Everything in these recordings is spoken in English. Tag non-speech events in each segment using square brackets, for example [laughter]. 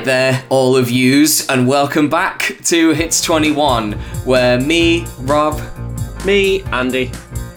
Alright, there, all of yous, and welcome back to Hits 21, where me, Rob, Me, Andy.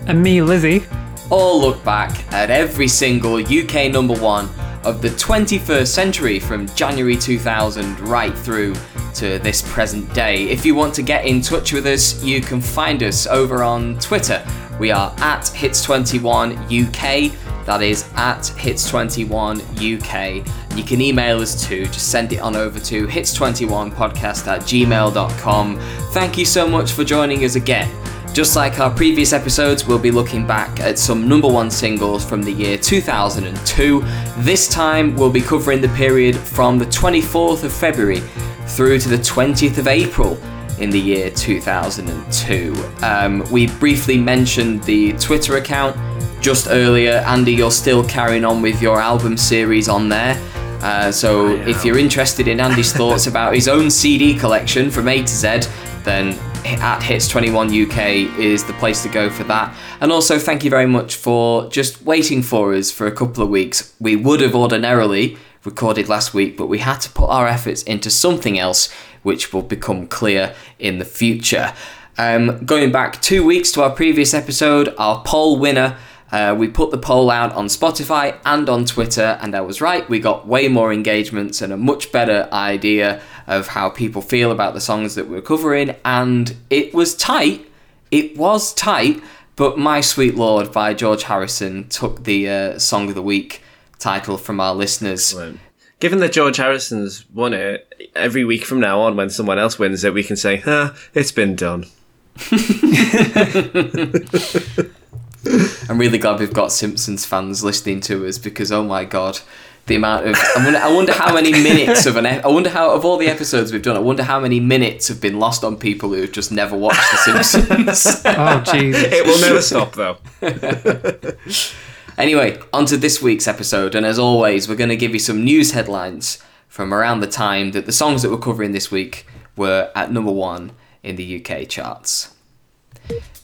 And me, Lizzie. all look back at every single UK number one of the 21st century from January 2000 right through to this present day. If you want to get in touch with us, you can find us over on Twitter. We are at Hits21UK. That is at Hits21UK. You can email us too. Just send it on over to hits21podcast at gmail.com. Thank you so much for joining us again. Just like our previous episodes, we'll be looking back at some number one singles from the year 2002. This time, we'll be covering the period from the 24th of February through to the 20th of April in the year 2002. Um, we briefly mentioned the Twitter account just earlier. Andy, you're still carrying on with your album series on there. Uh, so if you're interested in Andy's [laughs] thoughts about his own CD collection from A to Z, then at Hits21 UK is the place to go for that. And also, thank you very much for just waiting for us for a couple of weeks. We would have ordinarily recorded last week, but we had to put our efforts into something else, which will become clear in the future. Um, going back two weeks to our previous episode, our poll winner. Uh, we put the poll out on Spotify and on Twitter, and I was right. We got way more engagements and a much better idea of how people feel about the songs that we're covering, and it was tight. It was tight, but My Sweet Lord by George Harrison took the uh, Song of the Week title from our listeners. Given that George Harrison's won it, every week from now on, when someone else wins it, we can say, huh, it's been done. [laughs] I'm really glad we've got Simpsons fans listening to us because oh my god, the amount of I wonder, I wonder how many minutes of an I wonder how of all the episodes we've done, I wonder how many minutes have been lost on people who have just never watched The Simpsons. [laughs] Oh, Jesus. It will never stop, though. [laughs] anyway, on to this week's episode, and as always, we're going to give you some news headlines from around the time that the songs that we're covering this week were at number one in the UK charts.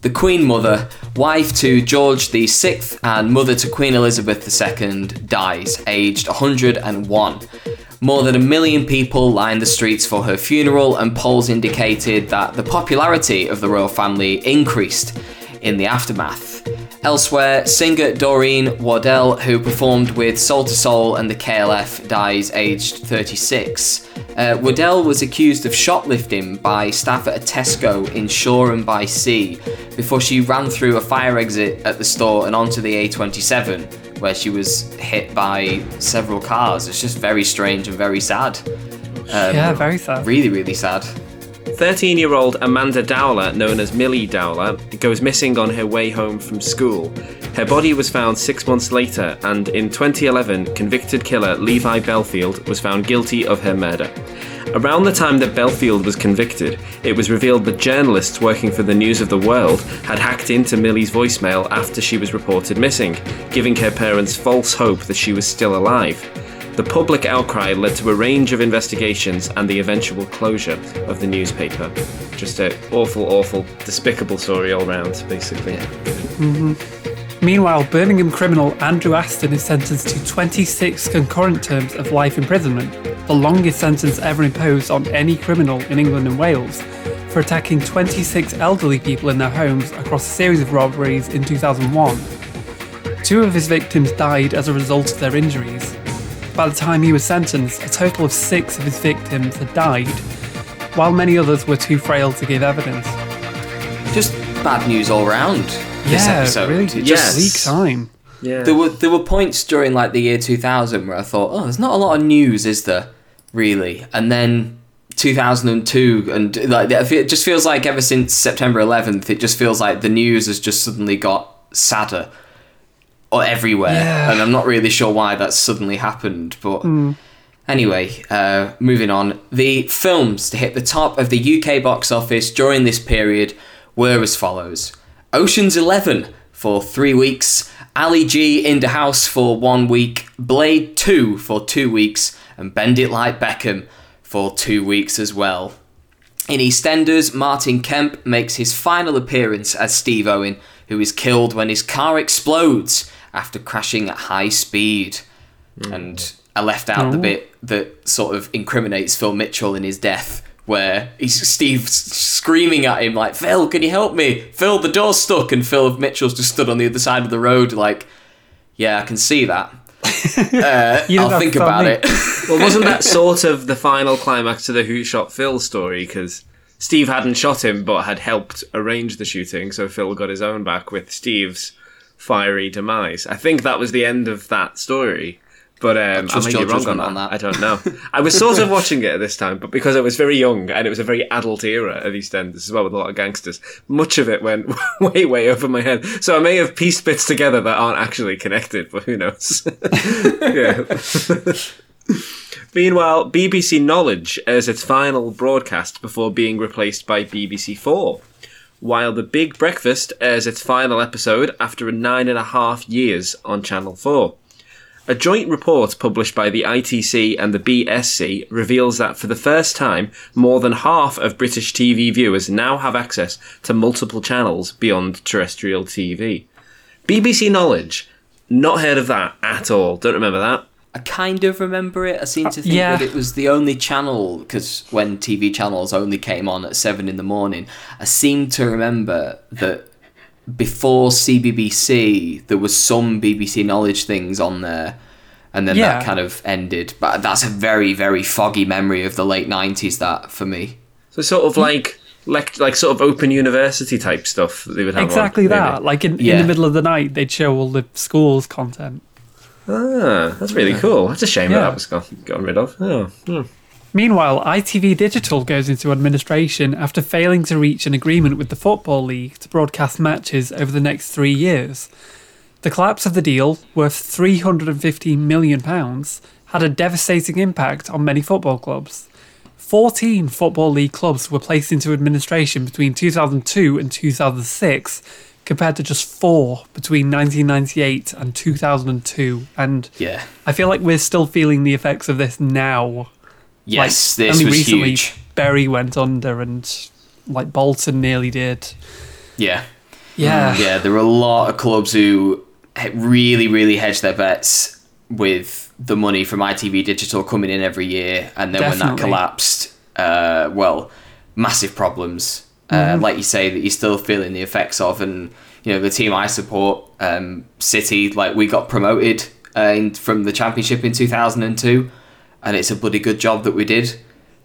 The Queen Mother, wife to George VI and mother to Queen Elizabeth II, dies, aged 101. More than a million people lined the streets for her funeral, and polls indicated that the popularity of the royal family increased in the aftermath. Elsewhere, singer Doreen Waddell, who performed with Soul II Soul and the KLF, dies aged 36. Uh, Waddell was accused of shoplifting by staff at a Tesco in Shoreham by Sea before she ran through a fire exit at the store and onto the A27, where she was hit by several cars. It's just very strange and very sad. Um, Yeah, very sad. Really, really sad. 13 year old Amanda Dowler, known as Millie Dowler, goes missing on her way home from school. Her body was found six months later, and in 2011, convicted killer Levi Bellfield was found guilty of her murder. Around the time that Bellfield was convicted, it was revealed that journalists working for the News of the World had hacked into Millie's voicemail after she was reported missing, giving her parents false hope that she was still alive. The public outcry led to a range of investigations and the eventual closure of the newspaper. Just an awful, awful, despicable story all round, basically. Mm-hmm. Meanwhile, Birmingham criminal Andrew Aston is sentenced to 26 concurrent terms of life imprisonment, the longest sentence ever imposed on any criminal in England and Wales, for attacking 26 elderly people in their homes across a series of robberies in 2001. Two of his victims died as a result of their injuries. By the time he was sentenced, a total of six of his victims had died, while many others were too frail to give evidence. Just bad news all round. This yeah, episode. really, It just just bleak time. Yeah. There were there were points during like the year 2000 where I thought, oh, there's not a lot of news, is there? Really? And then 2002 and like it just feels like ever since September 11th, it just feels like the news has just suddenly got sadder or everywhere, Yeah. and I'm not really sure why that suddenly happened, but. Anyway, uh, moving on. The films to hit the top of the UK box office during this period were as follows Ocean's Eleven for three weeks, Ali G in the House for one week, Blade 2 for two weeks, and Bend It Like Beckham for two weeks as well. In EastEnders, Martin Kemp makes his final appearance as Steve Owen, who is killed when his car explodes after crashing at high speed. And I left out the Oh. bit that sort of incriminates Phil Mitchell in his death, where he's Steve screaming at him like, "Phil, can you help me? Phil, the door's stuck." And Phil Mitchell's just stood on the other side of the road, like, "Yeah, I can see that. [laughs] Uh, You don't I'll think about me." it." [laughs] Well, wasn't that sort of the final climax to the Who Shot Phil story? Because Steve hadn't shot him, but had helped arrange the shooting, so Phil got his own back with Steve's fiery demise. I think that was the end of that story. But um, I may be wrong on that. on that. I don't know. I was sort of [laughs] watching it at this time, but because I was very young and it was a very adult era of EastEnders as well with a lot of gangsters, much of it went [laughs] way, way over my head. So I may have pieced bits together that aren't actually connected, but who knows? [laughs] yeah. Meanwhile, BBC Knowledge airs its final broadcast before being replaced by BBC Four, while The Big Breakfast airs its final episode after nine and a half years on Channel 4. A joint report published by the ITC and the BSC reveals that for the first time, more than half of British TV viewers now have access to multiple channels beyond terrestrial TV. BBC Knowledge, not heard of that at all. Don't remember that. I kind of remember it. I seem uh, to think yeah. that it was the only channel because when TV channels only came on at seven in the morning, I seem to remember that before CBBC there was some BBC Knowledge things on there, and then Yeah. that kind of ended. But that's a very very foggy memory of the late nineties. That for me. So sort of like like like sort of open university type stuff that they would have. on, Exactly maybe. that. Like in, in the middle of the night, they'd show all the school's content. Ah, that's really cool. That's a shame that Yeah. that was gone, gotten rid of. Oh, hmm. Meanwhile, ITV Digital goes into administration after failing to reach an agreement with the Football League to broadcast matches over the next three years. The collapse of the deal, worth £315 million, had a devastating impact on many football clubs. 14 Football League clubs were placed into administration between 2002 and 2006, compared to just four between 1998 and 2002. And Yeah. I feel like we're still feeling the effects of this now. Yes, like, this only was recently huge. Bury went under and like Bolton nearly did. Yeah. Yeah. Yeah, there were a lot of clubs who really, really hedged their bets with the money from ITV Digital coming in every year, and then when that collapsed, uh, well, massive problems. Uh, like you say, that you're still feeling the effects of, and you know the team I support, um, City, like we got promoted uh, in, from the Championship in 2002, and it's a bloody good job that we did, Bloody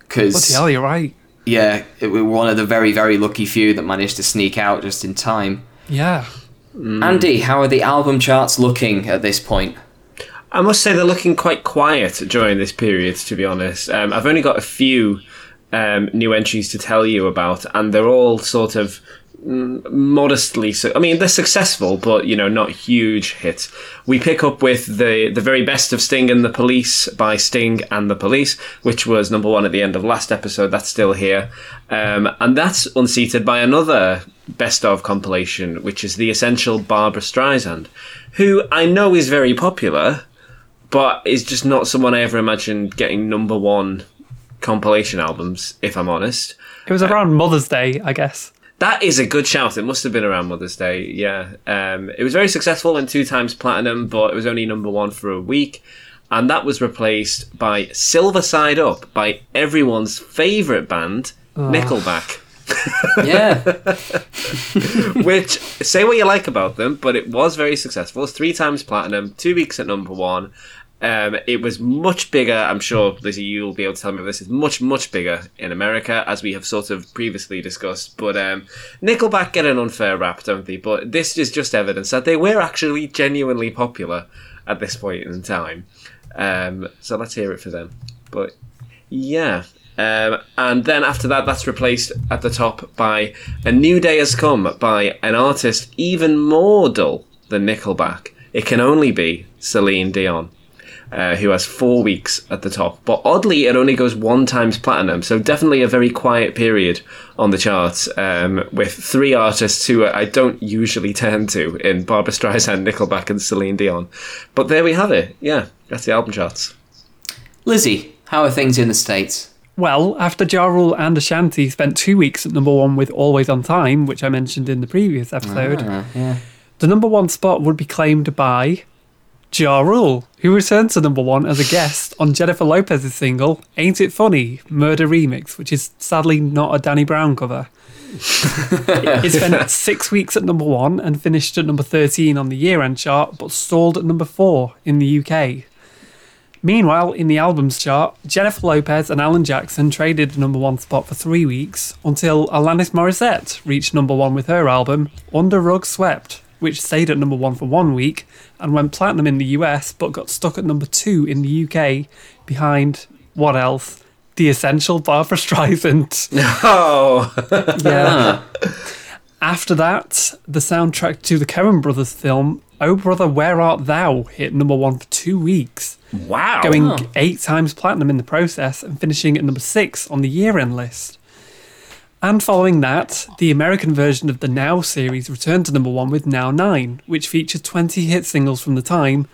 because hell, you're right. yeah, it, we were one of the very, very lucky few that managed to sneak out just in time. Yeah. Andy, how are the album charts looking at this point? I must say they're looking quite quiet during this period. To be honest, um, I've only got a few um, new entries to tell you about, and they're all sort of modestly. So, I mean, they're successful, but you know, not huge hits. We pick up with the the very best of Sting and the Police by Sting and the Police, which was number one at the end of last episode. That's still here, um, and that's unseated by another best of compilation, which is the essential Barbra Streisand, who I know is very popular but is just not someone I ever imagined getting number one compilation albums, if I'm honest. It was around Mother's Day, I guess. That is a good shout. It must have been around Mother's Day, yeah. Um, it was very successful and two times platinum, but it was only number one for a week. And that was replaced by Silver Side Up by everyone's favourite band, Nickelback. [laughs] Yeah, [laughs] which say what you like about them, but it was very successful. It was three times platinum, two weeks at number one. Um, it was much bigger. I'm sure Lizzie, you'll be able to tell me this is much, much bigger in America, as we have sort of previously discussed. But um, Nickelback get an unfair rap, don't they? But this is just evidence that they were actually genuinely popular at this point in time. Um, so let's hear it for them. But yeah. Um, and then after that, that's replaced at the top by A New Day Has Come by an artist even more dull than Nickelback. It can only be Celine Dion, uh, who has four weeks at the top. But oddly, it only goes one times platinum, so definitely a very quiet period on the charts um, with three artists who I don't usually turn to in Barbra Streisand, Nickelback, and Celine Dion. But there we have it. Yeah, that's the album charts. Lizzie, how are things in the states? Well, after Ja Rule and Ashanti spent two weeks at number one with Always on Time, which I mentioned in the previous episode, Ah, yeah. the number one spot would be claimed by Ja Rule, who returned to number one as a guest on Jennifer Lopez's single Ain't It Funny Murder Remix, which is sadly not a Danny Brown cover. [laughs] it spent six weeks at number one and finished at number 13 on the year end chart, but stalled at number four in the UK. Meanwhile, in the albums chart, Jennifer Lopez and Alan Jackson traded the number one spot for three weeks until Alanis Morissette reached number one with her album Under Rug Swept, which stayed at number one for one week and went platinum in the US but got stuck at number two in the UK behind what else? The essential Barbra Streisand. [laughs] Oh, Yeah. After that, the soundtrack to the Coen Brothers film Oh Brother Where Art Thou hit number one for two weeks, wow. going eight times platinum in the process and finishing at number six on the year end list. And following that, the American version of the Now series returned to number one with Now 9, which featured 20 hit singles from the time,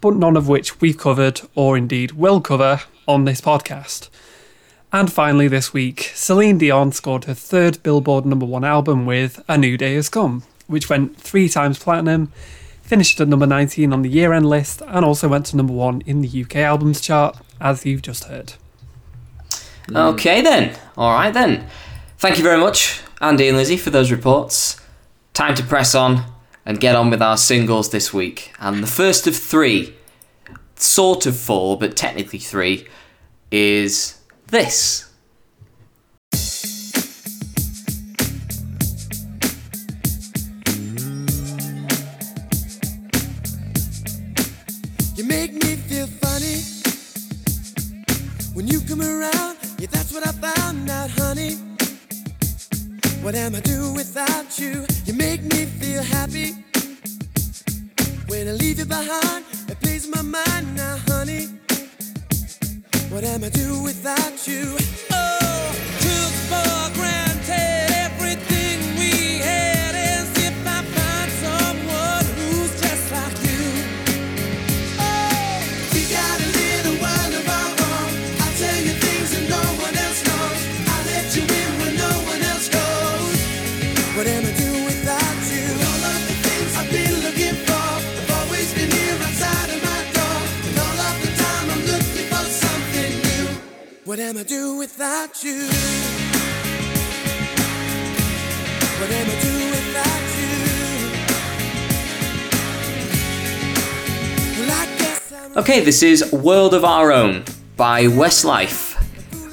but none of which we've covered or indeed will cover on this podcast. And finally, this week, Celine Dion scored her third Billboard number one album with A New Day Has Come, which went three times platinum, finished at number 19 on the year end list, and also went to number one in the UK albums chart, as you've just heard. Okay then. All right then. Thank you very much, Andy and Lizzie, for those reports. Time to press on and get on with our singles this week. And the first of three, sort of four, but technically three, is this. You make me feel funny when you come around. Yeah, that's what I found out, honey. What am I do without you? You make me feel happy when I leave you behind. It plays my mind now, honey. What am I do without you? Oh, took for granted What am I doing without you? What am I without you? Well, Okay, this is World of Our Own by Westlife.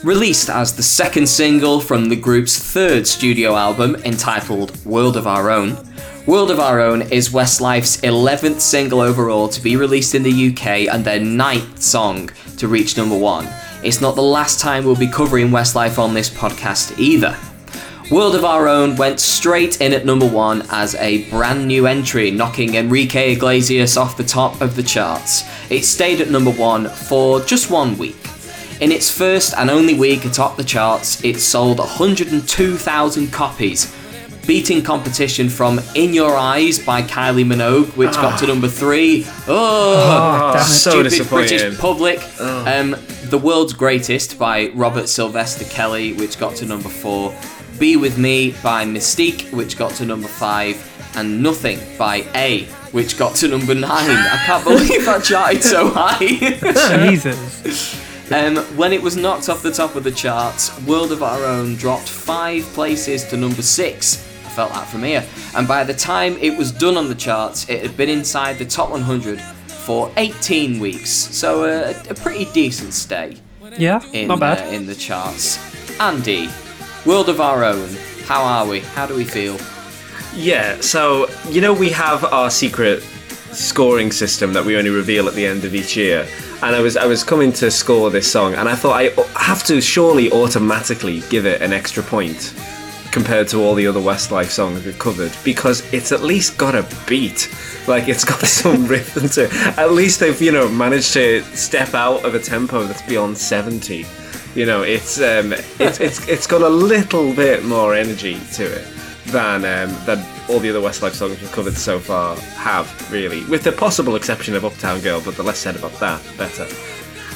Released as the second single from the group's third studio album entitled World of Our Own, World of Our Own is Westlife's 11th single overall to be released in the UK and their ninth song to reach number one. It's not the last time we'll be covering Westlife on this podcast either. World of Our Own went straight in at number one as a brand new entry, knocking Enrique Iglesias off the top of the charts. It stayed at number one for just one week. In its first and only week atop the charts, it sold 102,000 copies, beating competition from In Your Eyes by Kylie Minogue, which got to ah. number three. Oh, ah, it. so stupid disappointing. British public. Ah. Um, the World's Greatest by Robert Sylvester Kelly, which got to number four. Be With Me by Mis-Teeq, which got to number five. And Nothing by A, which got to number nine. I can't believe that charted so high. [laughs] Jesus. Um, when it was knocked off the top of the charts, World of Our Own dropped five places to number six. I felt that from here. And by the time it was done on the charts, it had been inside the top 100 for 18 weeks. So uh, a pretty decent stay Yeah, in, not bad. Uh, in the charts. Andy, World of Our Own, how are we? How do we feel? Yeah, so you know we have our secret scoring system that we only reveal at the end of each year. And I was I was coming to score this song and I thought I have to surely automatically give it an extra point compared to all the other Westlife songs we've covered because it's at least got a beat. Like it's got [laughs] some rhythm to it. At least they've, you know, managed to step out of a tempo that's beyond 70. You know, it's um it's [laughs] it's it's got a little bit more energy to it than um, than all the other Westlife songs we've covered so far have, really. With the possible exception of Uptown Girl, but the less said about that, the better.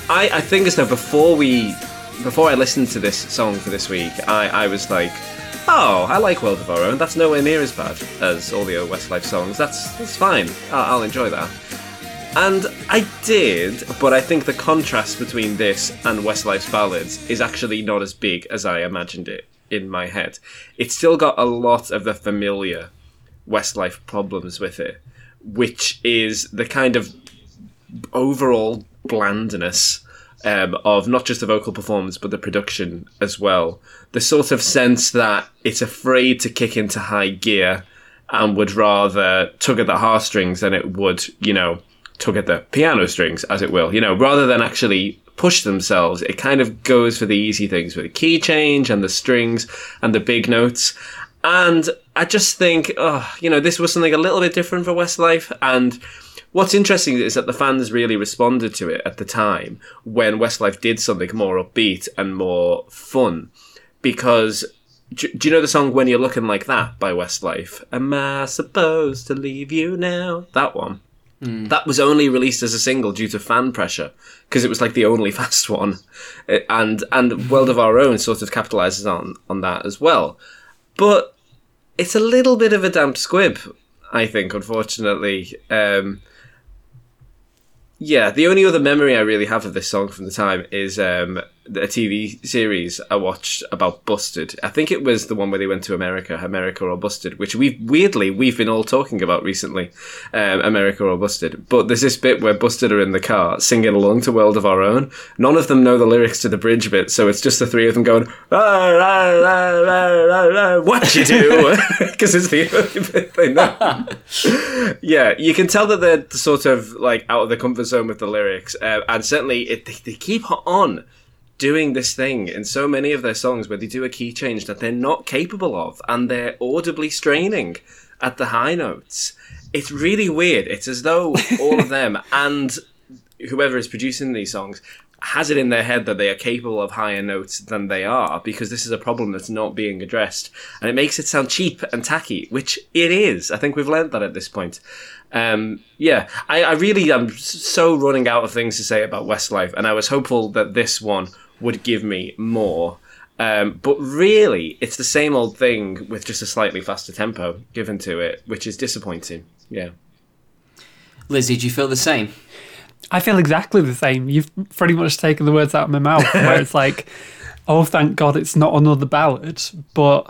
I, I think as though before we before I listened to this song for this week, I, I was like, oh, I like World of Our Own. That's nowhere near as bad as all the other Westlife songs. That's that's fine. I'll, I'll enjoy that. And I did, but I think the contrast between this and Westlife's ballads is actually not as big as I imagined it in my head. It's still got a lot of the familiar Westlife problems with it, which is the kind of overall blandness um, of not just the vocal performance but the production as well. The sort of sense that it's afraid to kick into high gear and would rather tug at the heartstrings than it would, you know, tug at the piano strings, as it will. You know, rather than actually push themselves, it kind of goes for the easy things with the key change and the strings and the big notes. And I just think, oh, you know, this was something a little bit different for Westlife. And what's interesting is that the fans really responded to it at the time when Westlife did something more upbeat and more fun. Because do, do you know the song When You're Looking Like That by Westlife? Am I supposed to leave you now? That one. That was only released as a single due to fan pressure because it was like the only [laughs] fast one, Uh, and and World of Our Own sort of capitalizes on on that as well. But it's a little bit of a damp squib, I think. Unfortunately, um, yeah. The only other memory I really have of this song from the time is um, a TV series I watched about Busted. I think it was the one where they went to America, America or Busted, which we weirdly we've been all talking about recently, um, America or Busted. But there's this bit where Busted are in the car singing along to World of Our Own. None of them know the lyrics to the bridge bit, so it's just the three of them going, "Ah, rah, rah, "What you do?" [laughs] Because it's the only bit they know. [laughs] yeah, you can tell that they're sort of like out of the comfort zone with the lyrics, uh, and certainly it, they, they keep on doing this thing in so many of their songs where they do a key change that they're not capable of and they're audibly straining at the high notes. It's really weird. It's as though all of them [laughs] and whoever is producing these songs has it in their head that they are capable of higher notes than they are because this is a problem that's not being addressed and it makes it sound cheap and tacky which it is i think we've learned that at this point um, yeah I, I really am so running out of things to say about westlife and i was hopeful that this one would give me more um, but really it's the same old thing with just a slightly faster tempo given to it which is disappointing yeah Lizzie, do you feel the same? I feel exactly the same. You've pretty much taken the words out of my mouth, where it's [laughs] like, oh, thank God it's not another ballad. But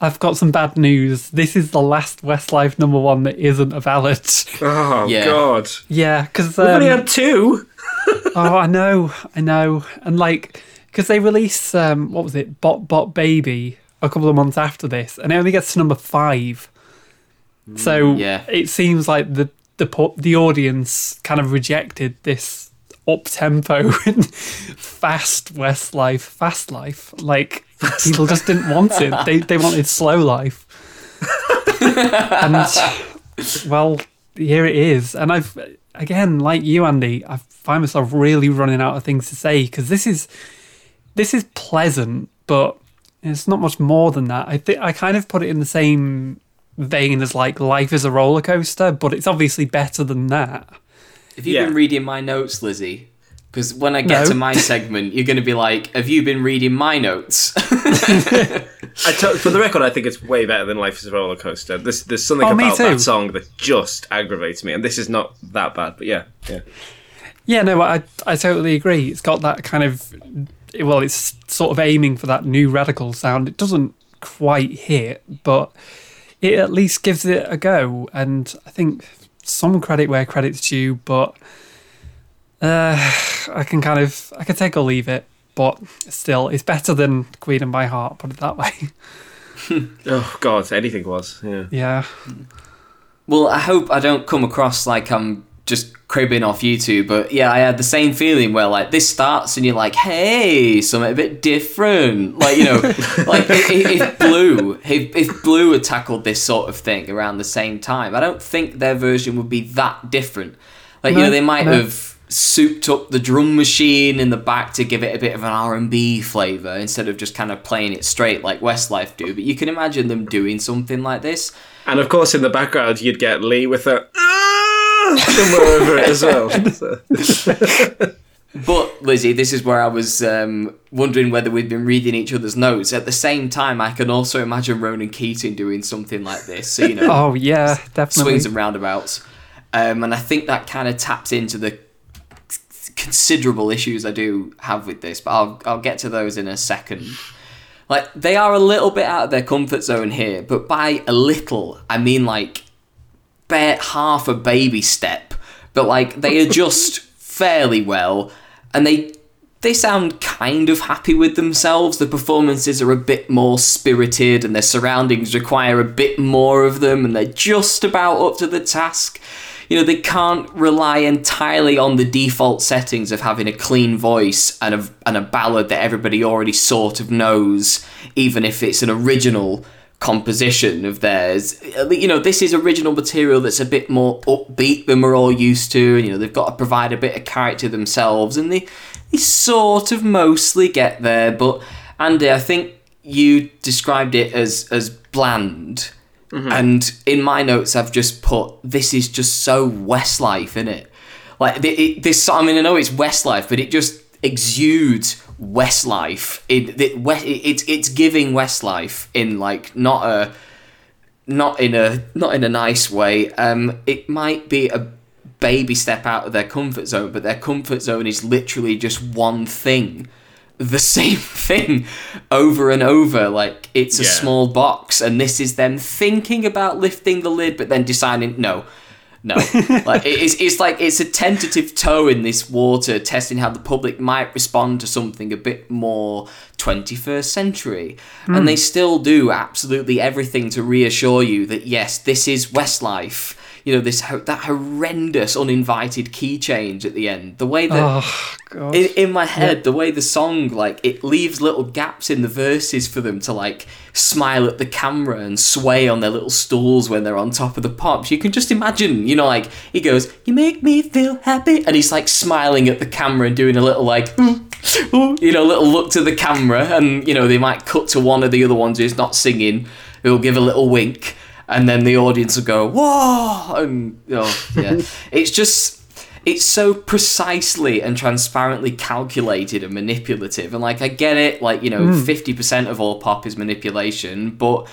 I've got some bad news. This is the last Westlife number one that isn't a ballad. oh Yeah. god yeah, because we've only had two oh, I know, I know, and like because they released um, what was it, Bop Bop Baby, a couple of months after this, and it only gets to number five. So yeah. it seems like the the the audience kind of rejected this up tempo [laughs] and fast Westlife, fast life. Like people just didn't want it. They they [laughs] wanted slow life. and well, here it is. And I've again, like you, Andy, I find myself really running out of things to say because this is this is pleasant, but it's not much more than that. I think I kind of put it in the same vein as like life is a roller coaster, but it's obviously better than that. Have you Yeah. been reading my notes, Lizzie? Because when I get No. to my segment, you're going to be like, "Have you been reading my notes?" [laughs] I for the record, I think it's way better than Life is a Roller Coaster. There's, there's something Oh, about that song that just aggravates me, and this is not that bad, but yeah, yeah. Yeah, no, I I totally agree. It's got that kind of well, it's sort of aiming for that new radical sound. It doesn't quite hit, but it at least gives it a go. And I think some credit where credit's due, but uh, I can kind of I can take or leave it. But still, it's better than Queen of My Heart. Put it that way. [laughs] Oh God, anything was. Yeah. yeah. well, I hope I don't come across like I'm just cribbing off YouTube, but yeah, I had the same feeling where like this starts and you're like, "Hey, something a bit different." Like you know, [laughs] like if, if Blue, if, if Blue had tackled this sort of thing around the same time, I don't think their version would be that different. Like you know, they might no. have souped up the drum machine in the back to give it a bit of an R&B flavor instead of just kind of playing it straight like Westlife do. But you can imagine them doing something like this. And of course, in the background, you'd get Lee with a! Somewhere over it as well. So- [laughs] But Lizzie, this is where I was um, wondering whether we'd been reading each other's notes. At the same time, I can also imagine Ronan Keating doing something like this. So you know, [laughs] Oh yeah, definitely. swings and roundabouts. Um, and I think that kind of taps into the considerable issues I do have with this, but I'll I'll get to those in a second. Like they are a little bit out of their comfort zone here, but by a little, I mean like bare half a baby step. But like they adjust [laughs] fairly well, and they they sound kind of happy with themselves. The performances are a bit more spirited, and their surroundings require a bit more of them, and they're just about up to the task you know, they can't rely entirely on the default settings of having a clean voice and a, and a ballad that everybody already sort of knows, even if it's an original composition of theirs. You know, this is original material that's a bit more upbeat than we're all used to. And you know, they've got to provide a bit of character themselves, and they, they sort of mostly get there. But Andy, I think you described it as as bland Mm-hmm. And in my notes, I've just put this is just so Westlife, in it? Like it, it, this, I mean, I know it's Westlife, but it just exudes Westlife. It, it, it's it's giving Westlife in like not a not in a not in a nice way. Um, it might be a baby step out of their comfort zone, but their comfort zone is literally just one thing the [laughs] same thing over and over. Like it's a yeah. small box, and this is them thinking about lifting the lid, but then deciding no. No, like it's it's like it's a tentative toe in this water, testing how the public might respond to something a bit more 21st century, mm. and they still do absolutely everything to reassure you that yes, this is Westlife you know this that horrendous uninvited key change at the end. The way that oh, in, in, my head yeah. the way the song like it leaves little gaps in the verses for them to like smile at the camera and sway on their little stools when they're on top of the pops. You can just imagine you know like he goes you make me feel happy and he's like smiling at the camera and doing a little like you know little look to the camera. And you know they might cut to one of the other ones who's not singing who'll give a little wink and then the audience will go whoa and oh yeah [laughs] it's just it's so precisely and transparently calculated and manipulative and like i get it like you know mm. 50% of all pop is manipulation but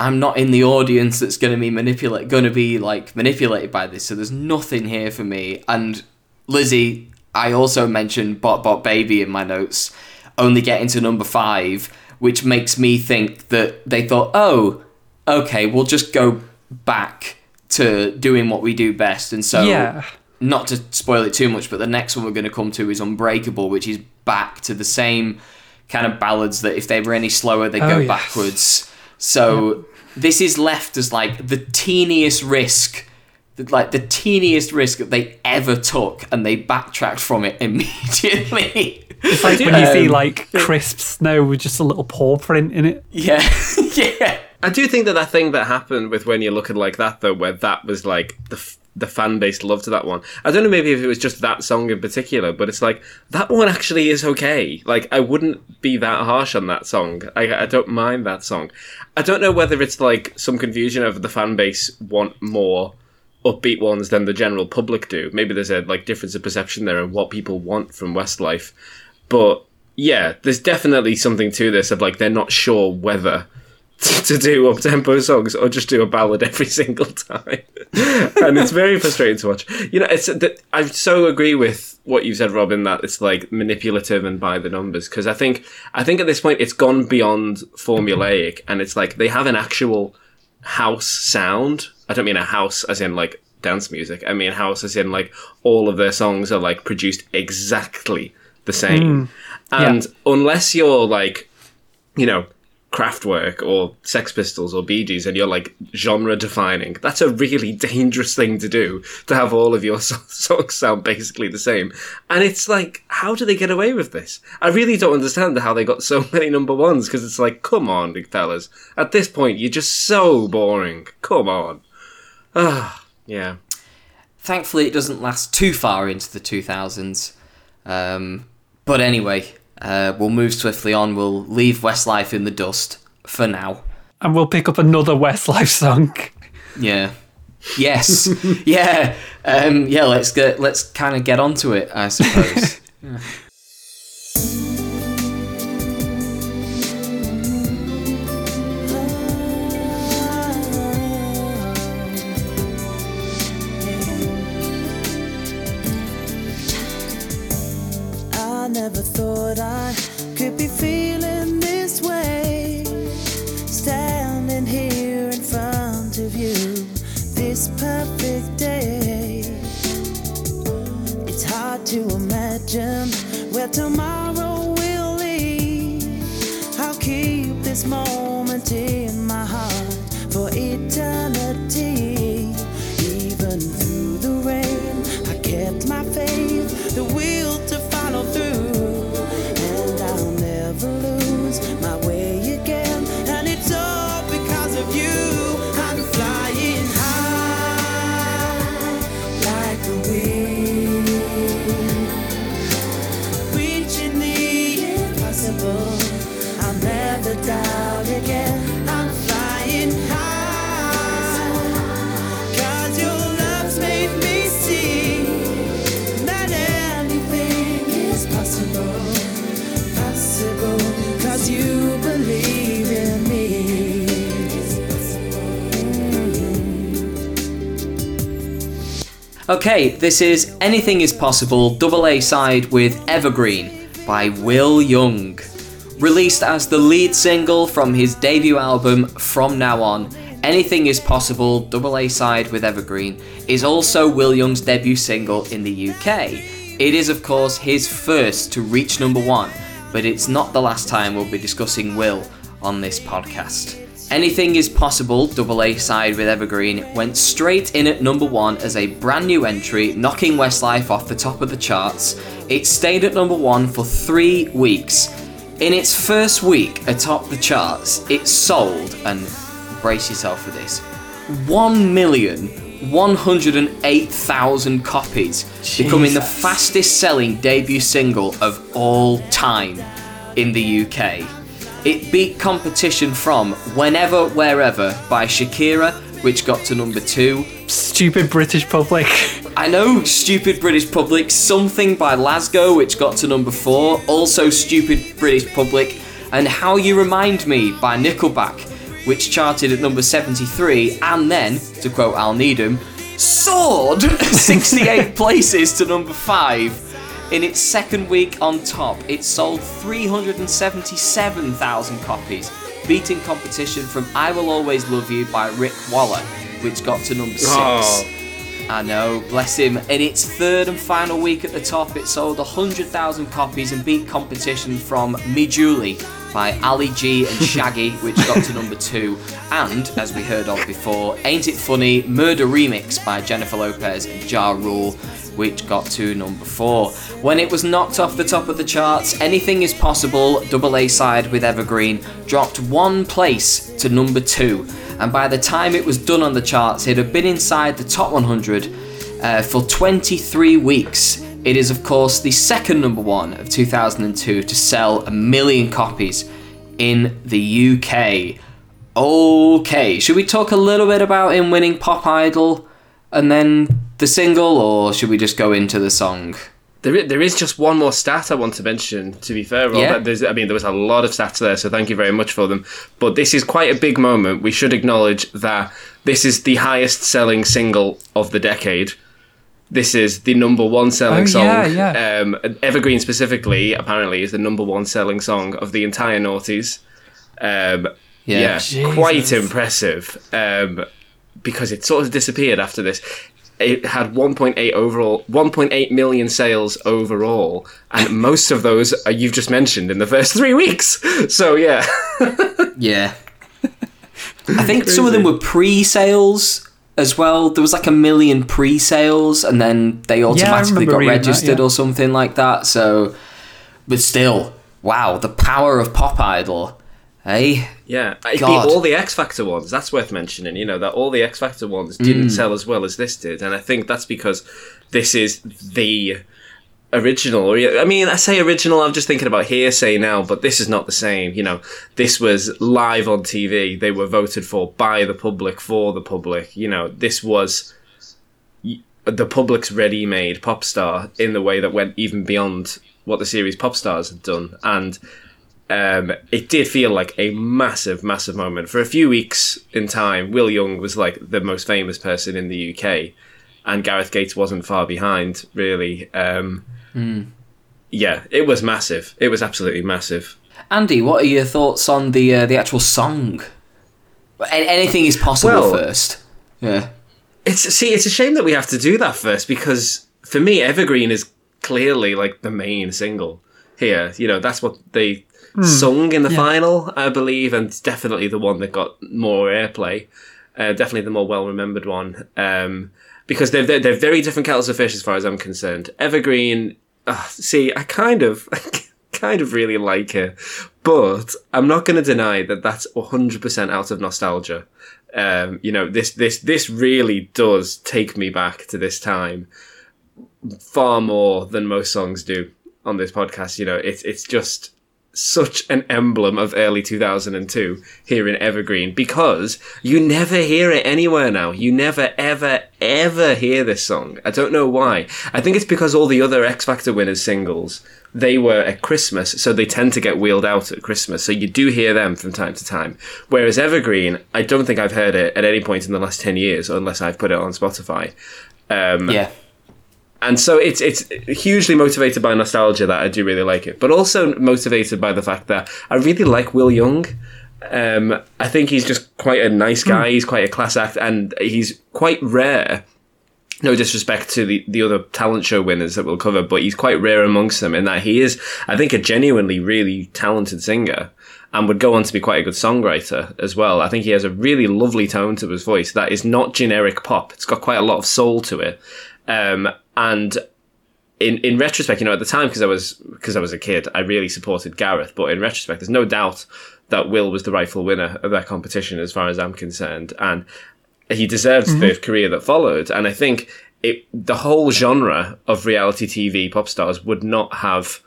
i'm not in the audience that's going to be manipulate going to be like manipulated by this so there's nothing here for me and lizzie i also mentioned bop bop baby in my notes only getting to number five which makes me think that they thought oh okay, we'll just go back to doing what we do best. And so, yeah. not to spoil it too much, but the next one we're going to come to is Unbreakable, which is back to the same kind of ballads that if they were any slower, they oh, go yes. backwards. So, yep. this is left as like the teeniest risk. Like the teeniest risk that they ever took, and they backtracked from it [laughs] immediately. It's like when you um, see like crisp snow with just a little paw print in it. Yeah, [laughs] yeah. I do think that that thing that happened with when you're looking like that though, where that was like the the fan base loved that one. I don't know maybe if it was just that song in particular, but it's like that one actually is okay. Like I wouldn't be that harsh on that song. I I don't mind that song. I don't know whether it's like some confusion over the fan base want more upbeat ones than the general public do. Maybe there's a like difference of perception there and what people want from Westlife. But yeah, there's definitely something to this of like they're not sure whether [laughs] to do up tempo songs or just do a ballad every [laughs] single time. and it's very frustrating to watch. You know, it's I so agree with what you said, Robin, that it's like manipulative and by the numbers. Because I think I think at this point it's gone beyond formulaic, and it's like they have an actual house sound. I don't mean a house as in like dance music. I mean house as in like all of their songs are like produced exactly the same. Mm, and yeah. unless you're like, you know, Kraftwerk or Sex Pistols or Bee Gees and you're like genre defining, that's a really [laughs] dangerous thing to do to have all of your [laughs] songs sound basically the same. And it's like, how do they get away with this? I really don't understand how they got so [laughs] many number ones because it's like, come on, fellas. At this point, you're just so boring. Come on. Ah, yeah. Thankfully, it doesn't last too far into the 2000s. Um, but anyway, uh, we'll move swiftly on. We'll leave Westlife in the dust for now. And we'll pick up another Westlife song. Yeah. Yes. [laughs] yeah. Um, yeah. Let's get. Let's kind of get onto it. I suppose. [laughs] yeah. This is Anything Is Possible double A side with Evergreen by Will Young. Released as the lead single from his debut album From Now On, Anything Is Possible double A side with Evergreen is also Will Young's debut single in the UK. It is, of course, his first to reach number one, but it's not the last time we'll be discussing Will on this podcast. Anything is Possible, double A side with Evergreen, went straight in at number one as a brand new entry, knocking Westlife off the top of the charts. It stayed at number one for three weeks. In its first week atop the charts, it sold, and brace yourself for this, 1,108,000 copies, becoming the fastest selling debut single of all time in the UK. It beat competition from Whenever Wherever by Shakira, which got to number two. Stupid British public. [laughs] I know, Stupid British Public, Something by Lasgo, which got to number four. Also, Stupid British Public, and How You Remind Me by Nickelback, which charted at number 73, and then, to quote Al Needham, soared [laughs] 68 [laughs] places to number five. In its second week on top, it sold 377,000 copies, beating competition from I Will Always Love You by Rick Waller, which got to number six. Oh. I know, bless him. In its third and final week at the top, it sold 100,000 copies and beat competition from Me Julie by Ali G and [laughs] Shaggy, which got to number two. And, as we heard of before, Ain't It Funny Murder Remix by Jennifer Lopez and Ja Rule, which got to number four. When it was knocked off the top of the charts, Anything Is Possible, double A side with Evergreen, dropped one place to number two and by the time it was done on the charts, it had been inside the top 100 uh, for 23 weeks. It is, of course, the second number one of 2002 to sell a million copies in the UK. Okay, should we talk a little bit about him winning Pop Idol and then the single, or should we just go into the song? There is, there is just one more stat I want to mention. To be fair, Rob, Yeah. there's, I mean, there was a lot of stats there, so thank you very much for them. But this is quite a big moment. We should acknowledge that this is the highest-selling single of the decade. This is the number one selling Oh, song. yeah, yeah. Um, Evergreen specifically, apparently, is the number one selling song of the entire noughties. Um, Yeah. yeah, quite impressive. Um, because it sort of disappeared after this. It had 1.8 overall, 1.8 million sales overall, and most of those uh, you've just mentioned in the first [laughs] three weeks. So yeah, [laughs] Yeah. I think some of them were pre-sales as well. There was like a million pre-sales, and then they automatically remember got reading that, registered yeah. or something like that. So, but still, wow, the power of Pop Idol, eh? Yeah. It beat all the X Factor ones. That's worth mentioning. You know that all the X Factor ones didn't mm. sell as well as this did, and I think that's because this is the original. Or, I mean, I say original. I'm just thinking about Hear'Say now, but this is not the same. You know, this was live on TV. They were voted for by the public for the public. You know, this was the public's ready-made pop star in the way that went even beyond what the series Pop Stars had done, and um, it did feel like a massive, massive moment. For a few weeks in time, Will Young was like the most famous person in the UK, and Gareth Gates wasn't far behind, really. Um, Yeah, it was massive. It was absolutely massive. Andy, what are your thoughts on the uh, the actual song? Anything is possible Well- first. Yeah. It's see, it's a shame that we have to do that first because for me, Evergreen is clearly like the main single here. You know, that's what they sung in the yeah. final, I believe, and definitely the one that got more airplay. Uh, definitely the more well remembered one. Um, because they're, they're they're very different kettles of fish as far as I'm concerned. Evergreen, uh, see, I kind of. [laughs] kind of really like it but i'm not going to deny that that's 100% out of nostalgia um, you know this this this really does take me back to this time far more than most songs do on this podcast. You know, it's it's just such an emblem of early 2002 here in Evergreen because you never hear it anywhere now. You never, ever, ever hear this song. I don't know why. I think it's because all the other X Factor winners singles, they were at Christmas, so they tend to get wheeled out at Christmas. So you do hear them from time to time. Whereas Evergreen, I don't think I've heard it at any point in the last 10 years, unless I've put it on Spotify. Um, Yeah. And so it's it's hugely motivated by nostalgia that I do really like it, but also motivated by the fact that I really like Will Young. Um, I think he's just quite a nice guy. He's quite a class act, and he's quite rare. No disrespect to the, the other talent show winners that we'll cover, but he's quite rare amongst them in that he is, I think, a genuinely really talented singer and would go on to be quite a good songwriter as well. I think he has a really lovely tone to his voice that is not generic pop. It's got quite a lot of soul to it. Um, and in in retrospect, you know, at the time because I was because I was a kid, I really supported Gareth. But in retrospect, there's no doubt that Will was the rightful winner of that competition, as far as I'm concerned, and he deserves mm-hmm. the career that followed. And I think it the whole genre of reality TV pop stars would not have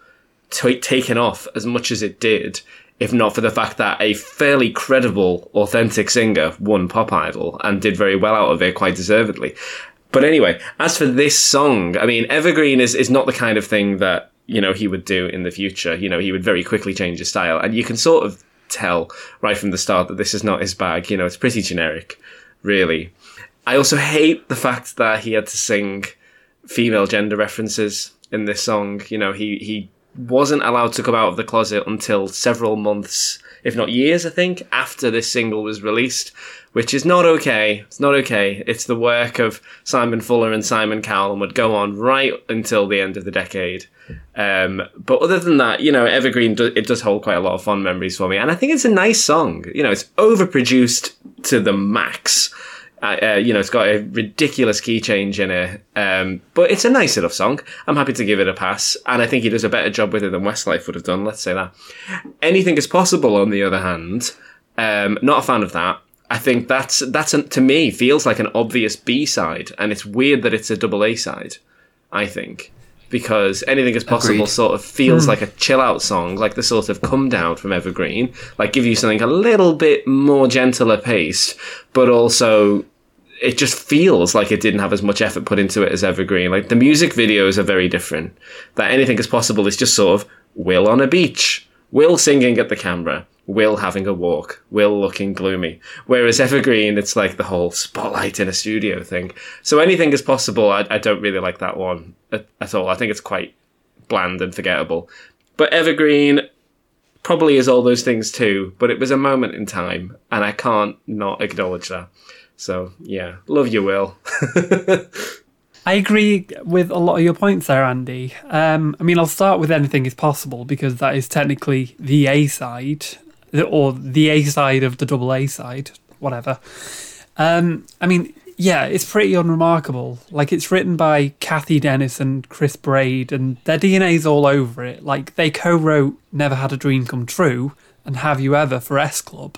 t- taken off as much as it did if not for the fact that a fairly credible, authentic singer won Pop Idol and did very well out of it, quite deservedly. But anyway, as for this song, I mean, Evergreen is, is not the kind of thing that, you know, he would do in the future. You know, he would very quickly change his style. And you can sort of tell right from the start that this is not his bag. You know, it's pretty generic, really. I also hate the fact that he had to sing female gender references in this song. You know, he, he wasn't allowed to come out of the closet until several months, if not years, I think, after this single was released, which is not okay. It's not okay. It's the work of Simon Fuller and Simon Cowell and would go on right until the end of the decade. Um, but other than that, you know, Evergreen, do, it does hold quite a lot of fond memories for me. And I think it's a nice song. You know, it's overproduced to the max. Uh, you know, it's got a ridiculous key change in it, um, but it's a nice enough song. I'm happy to give it a pass, and I think he does a better job with it than Westlife would have done. Let's say that. Anything is possible. On the other hand, um, not a fan of that. I think that's that's a, to me feels like an obvious B side, and it's weird that it's a double A side. I think because anything is possible Agreed. sort of feels hmm. like a chill out song, like the sort of come down from Evergreen, like give you something a little bit more gentler paced, but also it just feels like it didn't have as much effort put into it as Evergreen. Like the music videos are very different. That anything is possible is just sort of Will on a beach, Will singing at the camera, Will having a walk, Will looking gloomy. Whereas Evergreen, it's like the whole spotlight in a studio thing. So anything is possible. I, I don't really like that one at, at all. I think it's quite bland and forgettable. But Evergreen probably is all those things too. But it was a moment in time, and I can't not acknowledge that. So yeah, love you, Will. [laughs] I agree with a lot of your points there, Andy. Um, I mean, I'll start with Anything is Possible because that is technically the A side, or the A side of the double A side, whatever. Um, I mean, yeah, it's pretty unremarkable. Like, it's written by Cathy Dennis and Chris Braide, and their DNA's all over it. Like, they co wrote Never Had a Dream Come True and Have You Ever for S Club.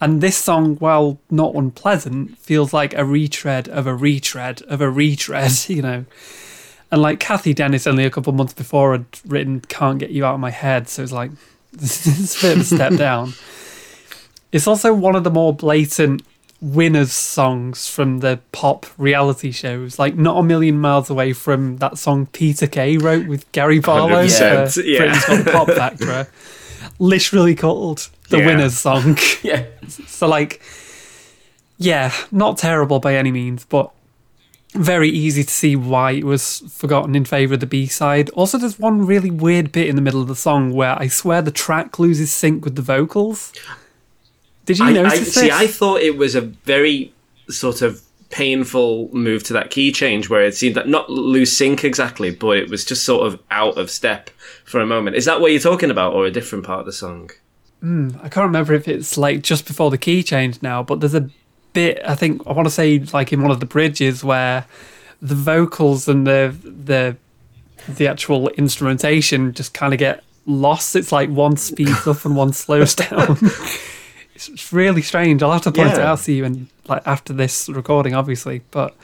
And this song, while not unpleasant, feels like a retread of a retread of a retread, [laughs] you know. And like Cathy Dennis only a couple months before had written Can't Get You Out of My Head, so it's like it's a bit of a step [laughs] down. It's also one of the more blatant winners songs from the pop reality shows, like not a million miles away from that song Peter Kay wrote with Gary Barlow 100%, yeah. Britain's Got [laughs] Pop Factor. Literally called the Yeah. winners song. [laughs] Yeah. So like, yeah, not terrible by any means, but very easy to see why it was forgotten in favour of the B side. Also, there's one really weird bit in the middle of the song where I swear the track loses sync with the vocals. Did you I, I notice see. I thought it was a very sort of painful move to that key change where it seemed that not lose sync exactly, but it was just sort of out of step for a moment. Is that what you're talking about, or a different part of the song? Hmm, I can't remember if it's like just before the key change now, but there's a bit I think I want to say like in one of the bridges where the vocals and the the the actual instrumentation just kind of get lost. It's like one speeds up and one slows [laughs] down. it's, really strange. I'll have to point it out to you and like after this recording, obviously. But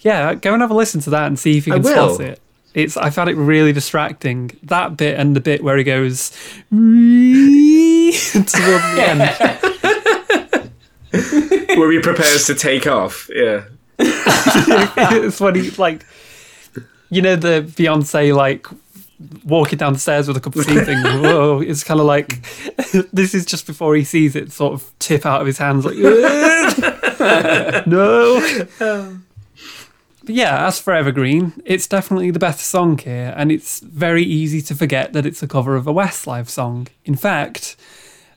yeah, go and have a listen to that and see if you can spot it. It's I found it really distracting. That bit and the bit where he goes [laughs] towards the end. [laughs] [laughs] where he prepares to take off. Yeah. [laughs] it's he like you know the Beyonce like walking down the stairs with a cup of tea thing. [laughs] Whoa, it's kind of like this is just before he sees it sort of tip out of his hands like no. But yeah, as for Evergreen, it's definitely the best song here, and it's very easy to forget that it's a cover of a Westlife song. In fact,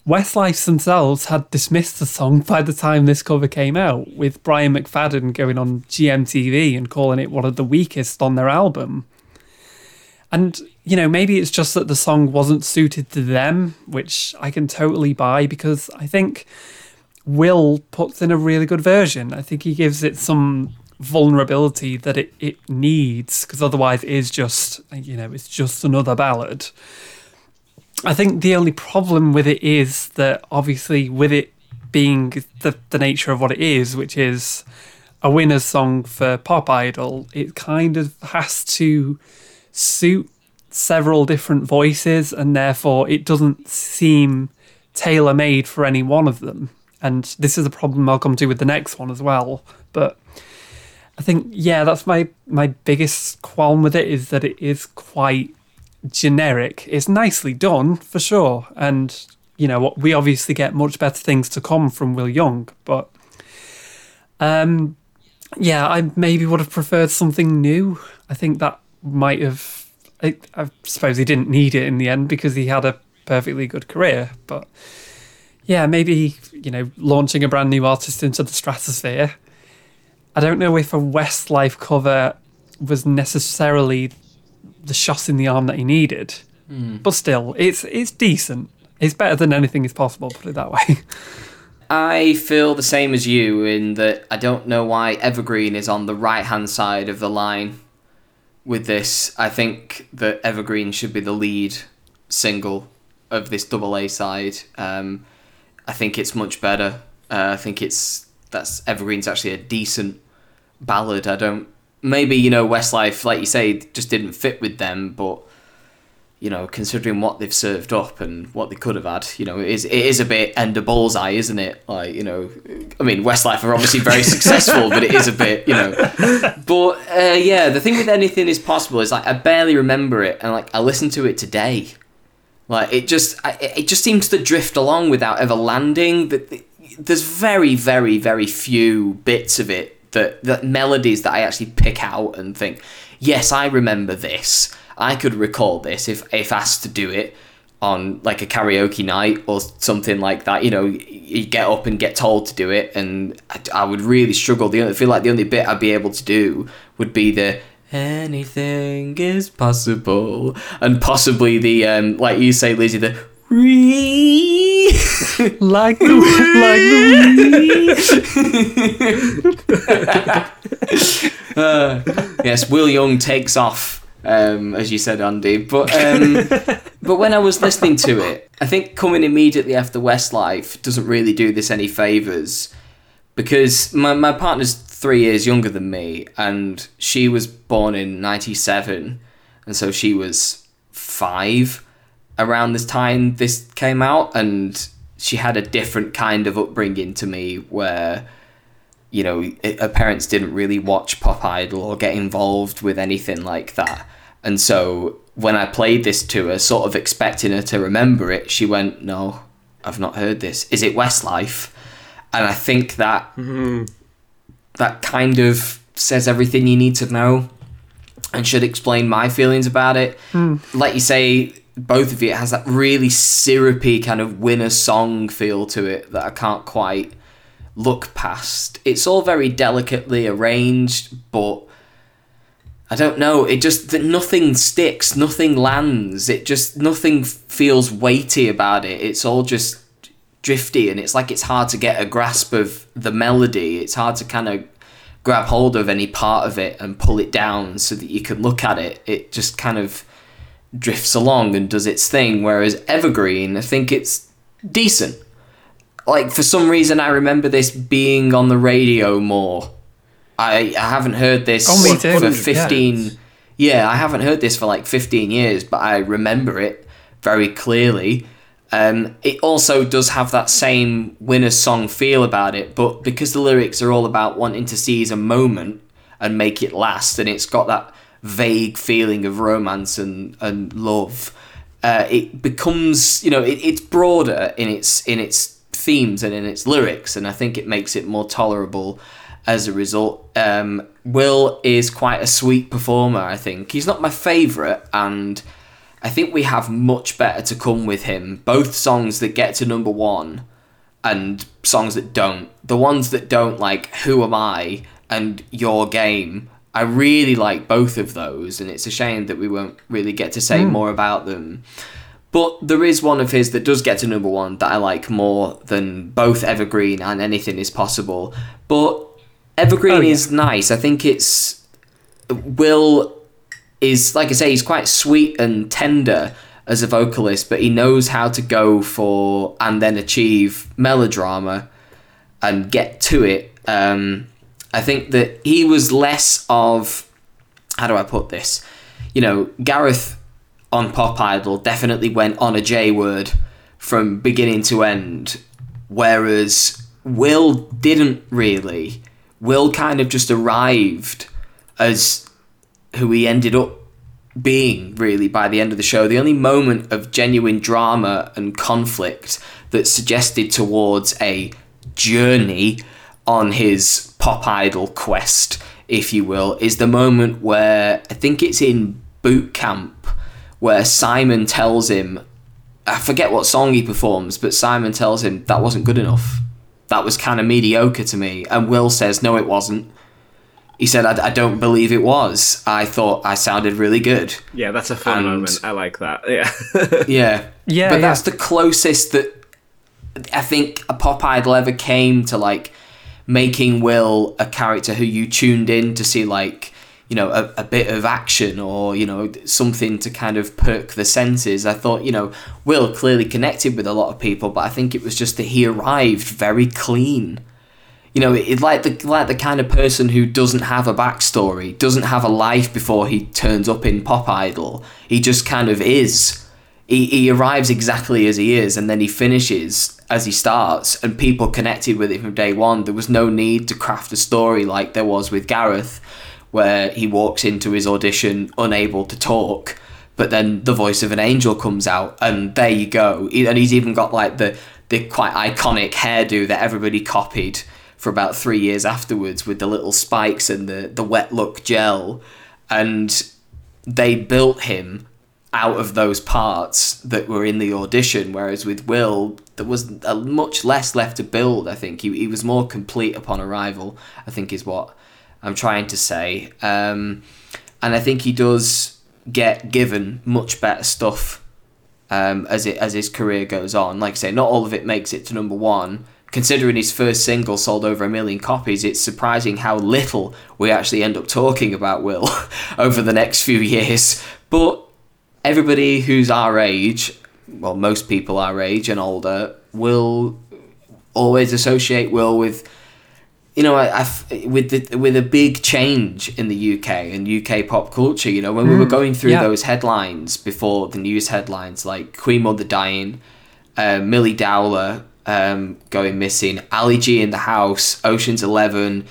Westlife themselves had dismissed the song by the time this cover came out, with Brian McFadden going on GMTV and calling it one of the weakest on their album. And, you know, maybe it's just that the song wasn't suited to them, which I can totally buy because I think Will puts in a really good version. I think he gives it some vulnerability that it, it needs because otherwise it is just, you know, it's just another ballad. I think the only problem with it is that obviously with it being the, the nature of what it is, which is a winner's song for Pop Idol, it kind of has to suit several different voices and therefore it doesn't seem tailor made for any one of them. And this is a problem I'll come to with the next one as well. But I think yeah, that's my my biggest qualm with it is that it is quite generic. It's nicely done for sure, and you know what we obviously get much better things to come from Will Young, but um, yeah, I maybe would have preferred something new. I think that might have. I, I suppose he didn't need it in the end because he had a perfectly good career, but yeah, maybe you know launching a brand new artist into the stratosphere. I don't know if a Westlife cover was necessarily the shot in the arm that he needed, but still, it's it's decent. It's better than anything is possible. Put it that way. I feel the same as you in that I don't know why Evergreen is on the right hand side of the line with this. I think that Evergreen should be the lead single of this double A side. Um, I think it's much better. Uh, I think it's that's Evergreen's actually a decent ballad. I don't maybe you know Westlife, like you say, just didn't fit with them, but you know, considering what they've served up and what they could have had, you know, it is it is a bit end of bullseye, isn't it? Like, you know, I mean, Westlife are obviously very [laughs] successful, but it is a bit, you know. But uh, yeah, the thing with anything is possible is like I barely remember it, and like I listened to it today, like it just I, it just seems to drift along without ever landing. That there's very very very few bits of it that melodies that I actually pick out and think, yes, I remember this. I could recall this if if asked to do it on like a karaoke night or something like that. You know, you get up and get told to do it, and I, I would really struggle. The only, feel like the only bit I'd be able to do would be the anything is possible, and possibly the um, like you say, Lizzie, the. [laughs] Like the like the [laughs] yes, Will Young takes off, um, as you said, Andy. But um, but when I was listening to it, I think coming immediately after Westlife doesn't really do this any favors because my my partner's three years younger than me, and she was born in '97, and so she was five around this time this came out, and she had a different kind of upbringing to me where you know, it, her parents didn't really watch Pop Idol or get involved with anything like that. And so when I played this to her, sort of expecting her to remember it, she went, No, I've not heard this. Is it Westlife? And I think that mm-hmm. that kind of says everything you need to know and should explain my feelings about it. Hmm. Like you say, both of you, it has that really syrupy kind of winner song feel to it that I can't quite look past. It's all very delicately arranged, but I don't know. It just that nothing sticks, nothing lands. It just nothing feels weighty about it. It's all just drifty, and it's like it's hard to get a grasp of the melody. It's hard to kind of grab hold of any part of it and pull it down so that you can look at it. It just kind of drifts along and does its thing. Whereas Evergreen, I think it's decent. Like for some reason, I remember this being on the radio more. I, I haven't heard this Oh, for Yeah. 15 yeah. I haven't heard this for like 15 years, but I remember it very clearly. Um, it also does have that same winner's song feel about it, but because the lyrics are all about wanting to seize a moment and make it last, and it's got that vague feeling of romance and, and love, uh, it becomes you know it, it's broader in its in its themes and in its lyrics, and I think it makes it more tolerable as a result. Um, Will is quite a sweet performer. I think he's not my favorite, and I think we have much better to come with him. Both songs that get to number one and songs that don't. The ones that don't, like Who Am I and Your Game, I really like both of those, and it's a shame that we won't really get to say more about them. But there is one of his that does get to number one that I like more than both Evergreen and Anything Is Possible. But Evergreen Oh, yeah. is nice. I think it's. Will is, like I say, he's quite sweet and tender as a vocalist, but he knows how to go for and then achieve melodrama and get to it. Um, I think that he was less of. How do I put this? You know, Gareth on Pop Idol definitely went on a J word from beginning to end, whereas Will didn't really. Will kind of just arrived as who he ended up being really by the end of the show. The only moment of genuine drama and conflict that suggested towards a journey on his pop idol quest, if you will, is the moment where I think it's in boot camp where Simon tells him, I forget what song he performs, but Simon tells him that wasn't good enough. That was kind of mediocre to me. And Will says, no, it wasn't. He said, I, I don't believe it was. I thought I sounded really good. Yeah, that's a fun And- moment. I like that. [laughs] Yeah. Yeah. Yeah, But yeah. that's the closest that I think a pop idol ever came to like making Will a character who you tuned in to see like, you know, a, a bit of action or, you know, something to kind of perk the senses. I thought, you know, Will clearly connected with a lot of people, but I think it was just that he arrived very clean. You know, it like the like the kind of person who doesn't have a backstory, doesn't have a life before he turns up in Pop Idol. He just kind of is. He, he arrives exactly as he is, and then he finishes as he starts, and people connected with it from day one. There was no need to craft a story like there was with Gareth, where he walks into his audition unable to talk, but then the voice of an angel comes out, and there you go. And he's even got like the the quite iconic hairdo that everybody copied for about three years afterwards with the little spikes and the, the wet look gel. And they built him out of those parts that were in the audition, whereas with Will, there was a much less left to build, I think. He, he was more complete upon arrival, I think is what I'm trying to say. Um, and I think he does get given much better stuff um, as it as his career goes on. Like I say, not all of it makes it to number one. Considering his first single sold over a million copies, it's surprising how little we actually end up talking about Will [laughs] over the next few years. But everybody who's our age, well, most people our age and older, will always associate Will with you know, I, I've, with the, with a big change in the UK and UK pop culture. You know, when we were going through yeah. those headlines before the news headlines, like Queen Mother dying, uh, Milly Dowler um, going missing, Ali G in the house, Ocean's Eleven,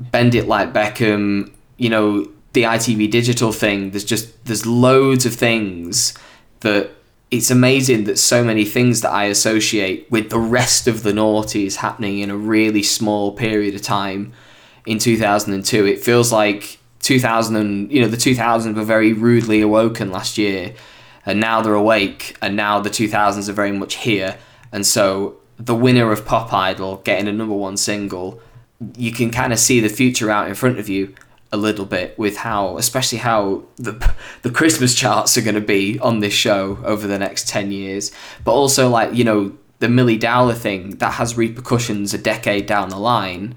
Bend It Like Beckham. You know, the ITV digital thing. There's just there's loads of things that it's amazing that so many things that I associate with the rest of the noughties happening in a really small period of time in 2002. It feels like 2000 and, you know, the 2000s were very rudely awoken last year and now they're awake and now the 2000s are very much here. And so the winner of Pop Idol getting a number one single, you can kind of see the future out in front of you a little bit with how, especially how the the Christmas charts are going to be on this show over the next ten years. But also, like you know, the Milly Dowler thing that has repercussions a decade down the line.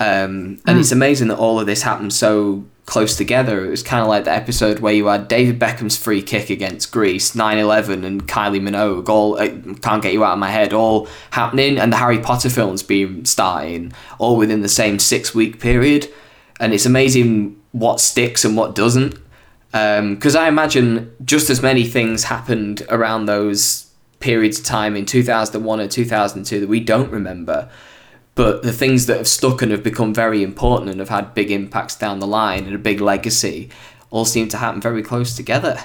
Um, and it's amazing that all of this happened so close together. It was kind of like the episode where you had David Beckham's free kick against Greece, 9-11 and Kylie Minogue, all uh, can't get you out of my head, all happening, and the Harry Potter films being starting, all within the same six week period. And it's amazing what sticks and what doesn't. Because I imagine just as many things happened around those periods of time in 2001 and 2002 that we don't remember but the things that have stuck and have become very important and have had big impacts down the line and a big legacy all seem to happen very close together.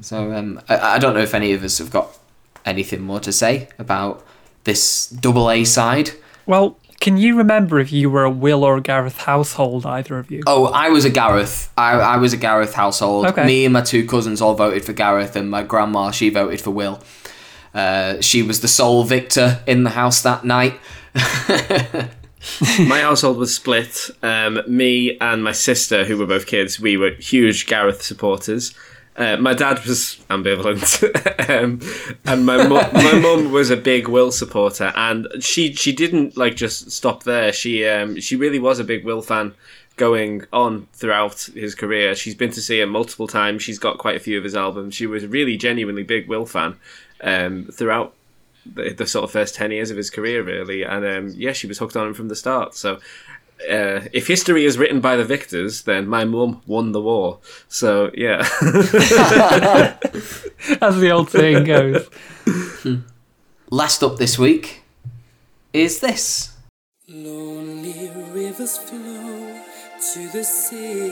So um, I, I don't know if any of us have got anything more to say about this double A side. Well, can you remember if you were a Will or a Gareth household, either of you? Oh, I was a Gareth. I, I was a Gareth household. Okay. Me and my two cousins all voted for Gareth, and my grandma she voted for Will. Uh, she was the sole victor in the house that night. [laughs] my household was split. Um, me and my sister, who were both kids, we were huge Gareth supporters. Uh, my dad was ambivalent, [laughs] um, and my my mum was a big Will supporter, and she she didn't like just stop there. She um, she really was a big Will fan going on throughout his career. She's been to see him multiple times. She's got quite a few of his albums. She was really genuinely big Will fan um, throughout the, the sort of first 10 years of his career, really. And um, yeah, she was hooked on him from the start. So uh, if history is written by the victors, then my mum won the war. So yeah. [laughs] As the old saying goes. Last up this week is this. Lonely rivers flow to the sea,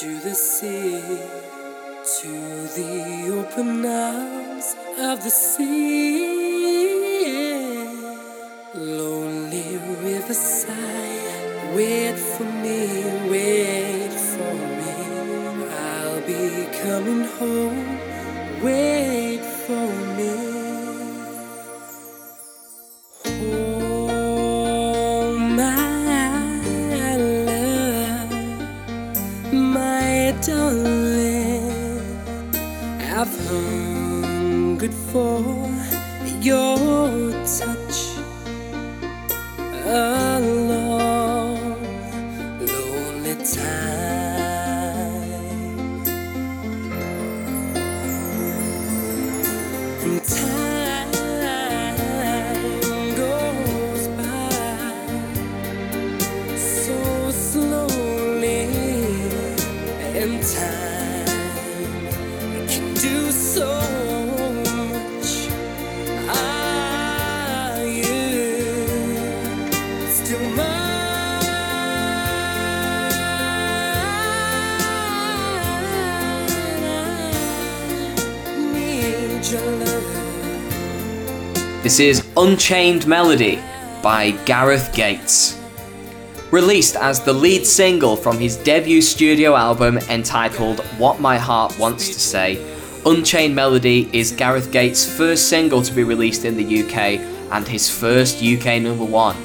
to the sea, to the open arms of the sea. Lonely riverside, wait for me, wait for me. I'll be coming home, wait for me. Darling, I've hungered for your This is Unchained Melody by Gareth Gates. Released as the lead single from his debut studio album entitled What My Heart Wants to Say, Unchained Melody is Gareth Gates' first single to be released in the UK and his first UK number one.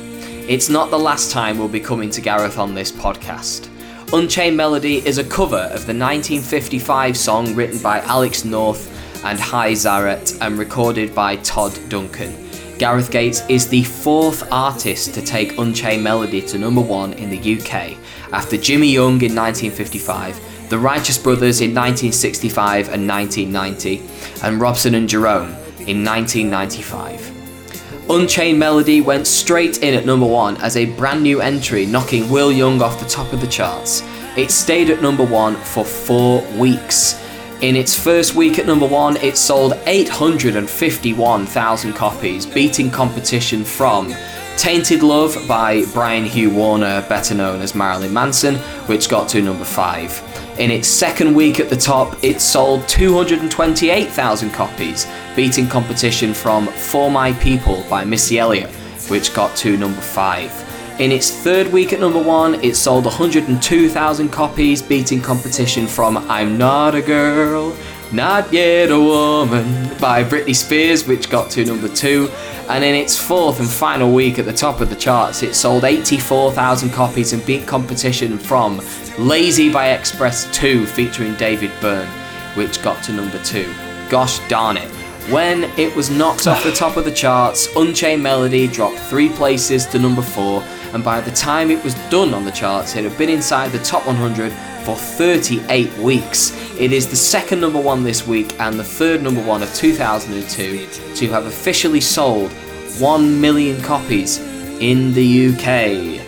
It's not the last time we'll be coming to Gareth on this podcast. Unchained Melody is a cover of the 1955 song written by Alex North and Hy Zaret and recorded by Todd Duncan. Gareth Gates is the fourth artist to take Unchained Melody to number one in the UK, after Jimmy Young in 1955, The Righteous Brothers in 1965 and 1990, and Robson and Jerome in 1995. Unchained Melody went straight in at number one as a brand new entry, knocking Will Young off the top of the charts. It stayed at number one for four weeks. In its first week at number one, it sold 851,000 copies, beating competition from Tainted Love by Brian Hugh Warner, better known as Marilyn Manson, which got to number five. In its second week at the top, it sold 228,000 copies, beating competition from For My People by Missy Elliott, which got to number 5. In its third week at number 1, it sold 102,000 copies, beating competition from I'm Not a Girl Not Yet a Woman by Britney Spears, which got to number two. And in its fourth and final week at the top of the charts, it sold 84,000 copies and beat competition from Lazy by X-Press 2 featuring David Byrne, which got to number two. Gosh darn it. When it was knocked off the top of the charts, Unchained Melody dropped three places to number four, and by the time it was done on the charts, it had been inside the top 100 for 38 weeks. It is the second number one this week and the third number one of 2002 to have officially sold 1 million copies in the UK.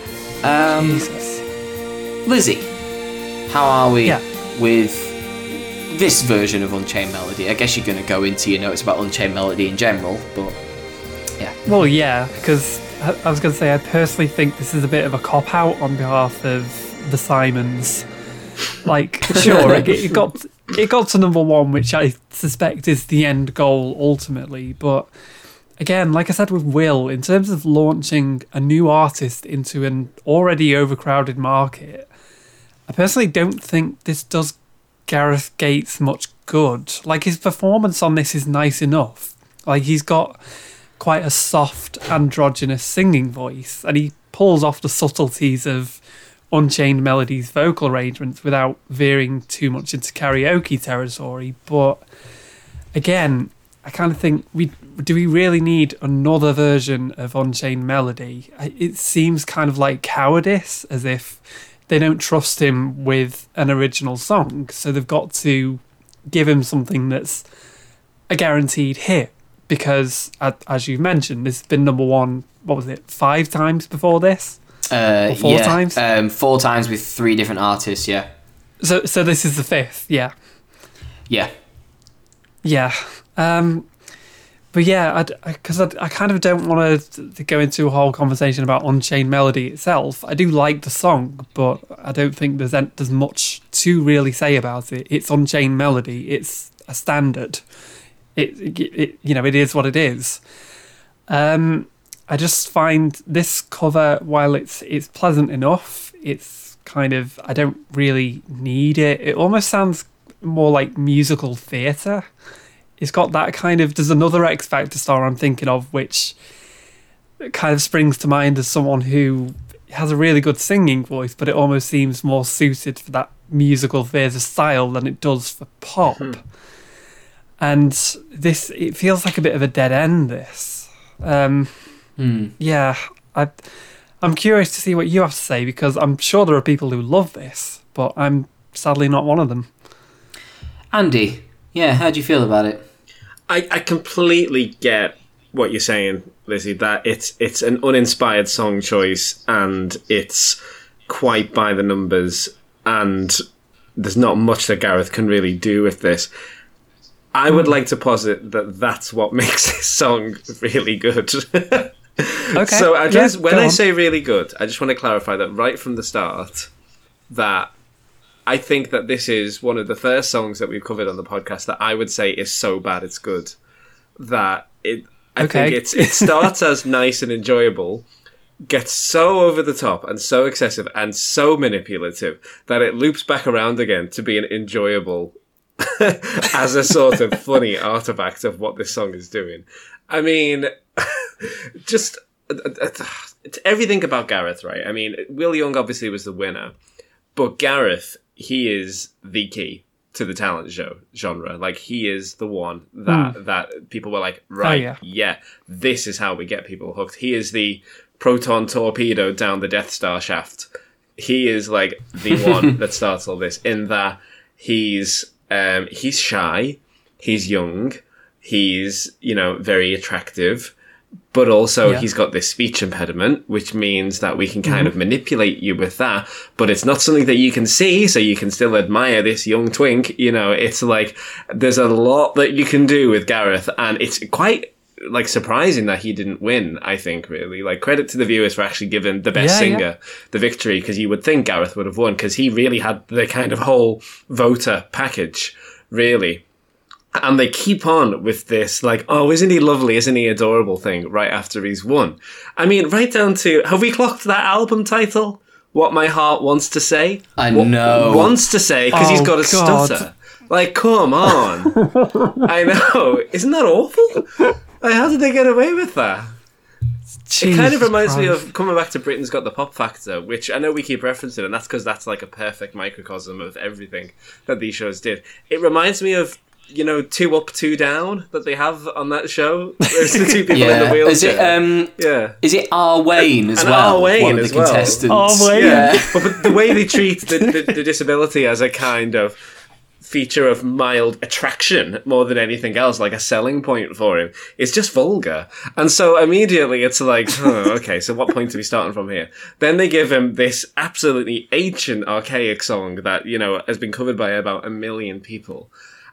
Um, Jesus. Lizzie, how are we Yeah. with this version of Unchained Melody? I guess you're going to go into your notes about Unchained Melody in general, but yeah. Well, yeah, because I, was going to say I personally think this is a bit of a cop out on behalf of the Simons. Like, [laughs] sure, it, it got it got to number one, which I suspect is the end goal ultimately. But again, like I said with Will, in terms of launching a new artist into an already overcrowded market, I personally don't think this does Gareth Gates much good. Like his performance on this is nice enough. Like he's got quite a soft androgynous singing voice and he pulls off the subtleties of Unchained Melody's vocal arrangements without veering too much into karaoke territory. But again, I kind of think we do we really need another version of Unchained Melody? It seems kind of like cowardice, as if they don't trust him with an original song, so they've got to give him something that's a guaranteed hit. Because, as you've mentioned, this has been number one. What was it? Five times before this. uh, Or four yeah, times? Um, four times with three different artists. Yeah, So, so this is the fifth. Yeah. yeah. Yeah. Um, but yeah, because I, I, kind of don't want to go into a whole conversation about Unchained Melody itself. I do like the song, but I don't think there's there's much to really say about it. It's Unchained Melody. It's a standard. It, it, you know it is what it is. Um, I just find this cover, while it's it's pleasant enough, it's kind of I don't really need it. It almost sounds more like musical theatre. It's got that kind of. There's another X Factor star I'm thinking of, which kind of springs to mind as someone who has a really good singing voice, but it almost seems more suited for that musical theatre style than it does for pop. And this, it feels like a bit of a dead end. This, um, Hmm. yeah, I, I'm curious to see what you have to say because I'm sure there are people who love this, but I'm sadly not one of them. Andy, yeah, how do you feel about it? I, I completely get what you're saying, Lizzie. That it's it's an uninspired song choice and it's quite by the numbers, and there's not much that Gareth can really do with this. I would like to posit that that's what [laughs] makes this song really good. [laughs] Okay. So I yeah, when I on. say really good, I just want to clarify that right from the start that I think that this is one of the first songs that we've covered on the podcast that I would say is so bad it's good. That it I Okay. think it's it starts as [laughs] nice and enjoyable, gets so over the top and so excessive and so manipulative that it loops back around again to be an enjoyable [laughs] as a sort of funny artifact of what this song is doing. I mean, [laughs] just it's everything about Gareth, right? I mean, Will Young obviously was the winner, but Gareth, he is the key to the talent show genre. Like he is the one that hmm. that people were like, oh, right, yeah. yeah, this is how we get people hooked. He is the proton torpedo down the Death Star shaft. He is like the [laughs] one that starts all this. In that he's um, he's shy, he's young, he's you know very attractive, but also Yeah. he's got this speech impediment, which means that we can kind of manipulate you with that. But it's not something that you can see, so you can still admire this young twink. You know, it's like there's a lot that you can do with Gareth, and it's quite like surprising that he didn't win. I think really like credit to the viewers for actually giving the best Yeah, yeah. singer the victory because you would think Gareth would have won because he really had the kind of whole voter package really and they keep on with this like oh isn't he lovely isn't he adorable thing right after he's won i mean right down to have we clocked that album title what my heart wants to say I What- know. wants to say because he's oh, got a God. stutter Like, come on. [laughs] I know. Isn't that awful? Like, how did they get away with that? it kind of reminds me of coming back to Britain's Got the Pop Factor, which I know we keep referencing, and that's because that's like a perfect microcosm of everything that these shows did. It reminds me of you know two up, two down that they have on that show. There's the two [laughs] people in the wheelchair. Is it um yeah. is it R. Wayne as And well? R. Wayne one of as the well. contestants. R. Wayne. Yeah, but, but the way they treat the, the, [laughs] the disability as a kind of feature of mild attraction more than anything else, like a selling point for him, is just vulgar. And so immediately it's like, [laughs] oh, okay, so what point are we starting from here? Then they give him this absolutely ancient, archaic song that, you know, has been covered by about a million people.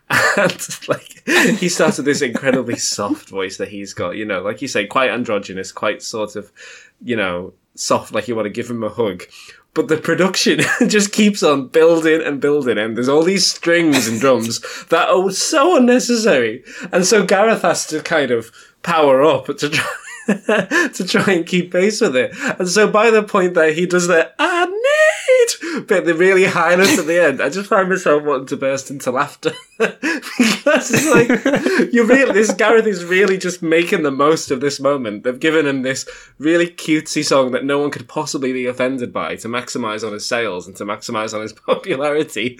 [laughs] And like he starts with this incredibly [laughs] soft voice that he's got, you know, like you say, quite androgynous, quite sort of, you know, soft, like you want to give him a hug. But the production [laughs] just keeps on building and building, and there's all these strings and drums that are so unnecessary. And so Gareth has to kind of power up to try [laughs] to try and keep pace with it. And so by the point that he does the I need [laughs] bit, the really high note at the end, I just find myself wanting to burst into laughter [laughs] because it's like [laughs] you really this Gareth is really just making the most of this moment. They've given him this really cutesy song that no one could possibly be offended by to maximize on his sales and to maximize on his popularity.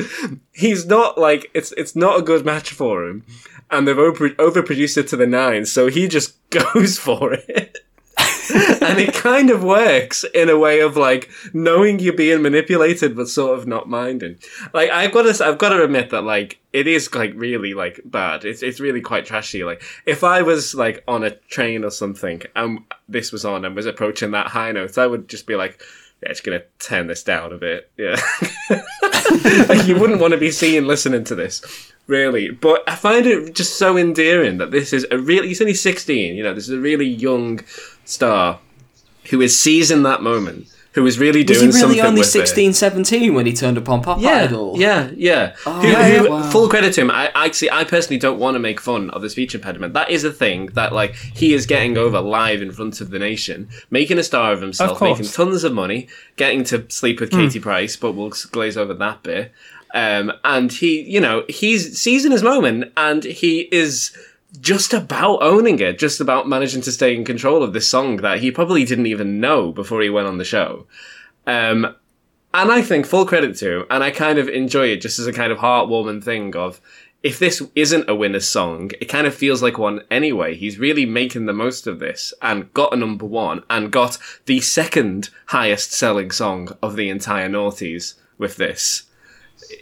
He's not like it's it's not a good match for him, and they've over overproduced it to the nine. So he just goes for it. [laughs] and it kind of works in a way of like knowing you're being manipulated but sort of not minding like i've got to i've got to admit that like it is like really like bad it's, it's really quite trashy like if i was like on a train or something and this was on and was approaching that high note i would just be like yeah, just gonna turn this down a bit. Yeah, [laughs] like you wouldn't want to be seen listening to this, really. But I find it just so endearing that this is a really. He's only sixteen. You know, this is a really young star who is seizing that moment, who is really Was doing he really something only with it. 16, 17 when he turned up on Pop Yeah, Idol? yeah, yeah. who, Oh, yeah, who- wow. Full credit to him. I actually, I personally don't want to make fun of the speech impediment. That is a thing that like he is getting over live in front of the nation, making a star of himself, Of making tons of money, getting to sleep with Katie Price. But we'll glaze over that bit. Um, and he, you know, he's seizing his moment, and he is just about owning it, just about managing to stay in control of this song that he probably didn't even know before he went on the show. Um, and I think full credit to him, and I kind of enjoy it just as a kind of heartwarming thing of if this isn't a winner's song, it kind of feels like one anyway. He's really making the most of this and got a number one and got the second highest selling song of the entire noughties with this.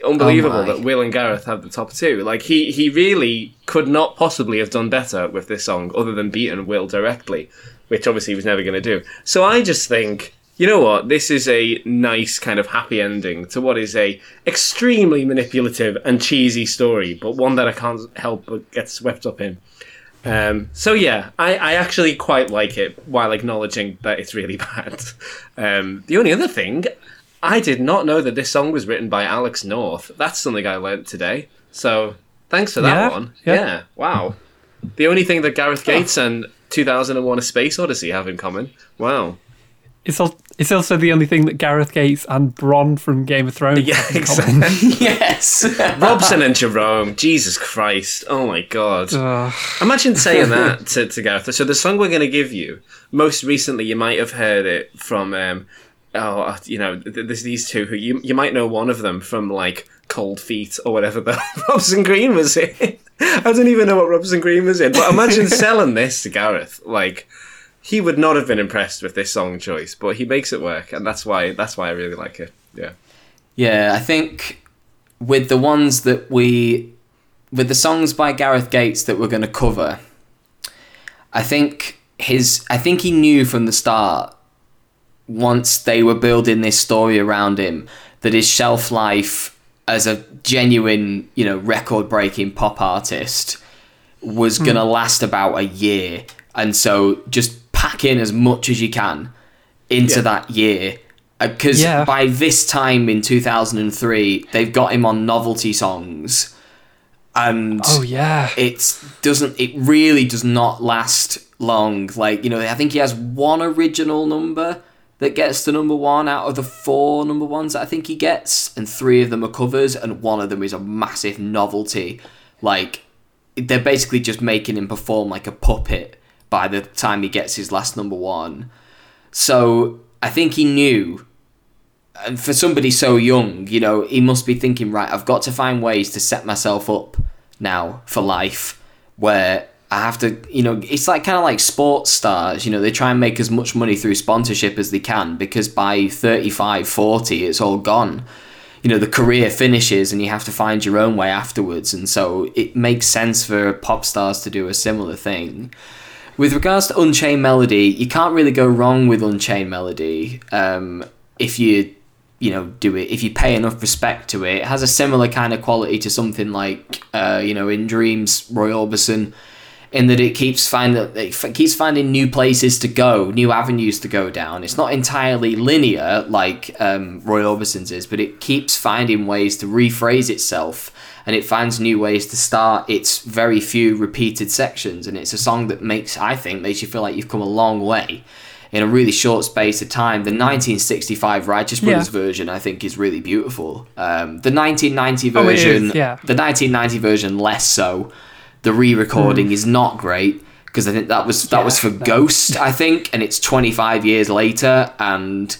Unbelievable Oh that Will and Gareth have the top two. Like he he really could not possibly have done better with this song other than beaten Will directly, which obviously he was never going to do. So I just think you know what? This is a nice kind of happy ending to what is a extremely manipulative and cheesy story, but one that I can't help but get swept up in. Um, so yeah, I, I actually quite like it while acknowledging that it's really [laughs] bad. Um, the only other thing, I did not know that this song was written by Alex North. That's something I learnt today. So thanks for that Yeah, one. yeah. yeah, wow. The only thing that Gareth Gates and 2001: A Space Odyssey have in common. Wow. It's, al- it's also the only thing that Gareth Gates and Bronn from Game of Thrones Yeah, have in common. exactly. [laughs] Yes. [laughs] Robson and Jerome. Jesus Christ. Oh my God. Ugh. Imagine saying that [laughs] to, to Gareth. So the song we're going to give you, most recently you might have heard it from, um, oh, uh, you know, there's these two who you, you might know one of them from like Cold Feet or whatever the [laughs] Robson Green was in. [laughs] I don't even know what Robson Green was in, but imagine [laughs] selling this to Gareth. Like, he would not have been impressed with this song choice, but he makes it work, and that's why that's why I really like it. Yeah. Yeah, I think with the ones that we, with the songs by Gareth Gates that we're going to cover, I think his, I think he knew from the start, once they were building this story around him, that his shelf life as a genuine, you know, record breaking pop artist was hmm. going to last about a year. And so just pack in as much as you can into Yeah. that year. Uh, because Yeah. by this time in 2003, they've got him on novelty songs. And Oh, yeah. it doesn't it really does not last long like you know i think he has one original number that gets the number one out of the four number ones that I think he gets, and three of them are covers, and one of them is a massive novelty. Like they're basically just making him perform like a puppet by the time he gets his last number one. So I think he knew. And for somebody so young, you know, he must be thinking, right, I've got to find ways to set myself up now for life where I have to, you know, it's like kind of like sports stars, you know, they try and make as much money through sponsorship as they can because by 35, 40, it's all gone. You know, the career finishes and you have to find your own way afterwards. And so it makes sense for pop stars to do a similar thing. With regards to Unchained Melody, you can't really go wrong with Unchained Melody um, if you you know do it if you pay enough respect to it. It has a similar kind of quality to something like uh, you know in Dreams Roy Orbison, in that it keeps finding it keeps finding new places to go, new avenues to go down. It's not entirely linear like um, Roy Orbison's is, but it keeps finding ways to rephrase itself and it finds new ways to start its very few repeated sections and it's a song that makes i think makes you feel like you've come a long way in a really short space of time the 1965 righteous brothers Yeah. version i think is really beautiful um, the 1990 Oh, it is, version yeah. the 1990 version less so the re-recording is not great because i think that was that. Yeah, was for no. ghost i think and it's 25 years later and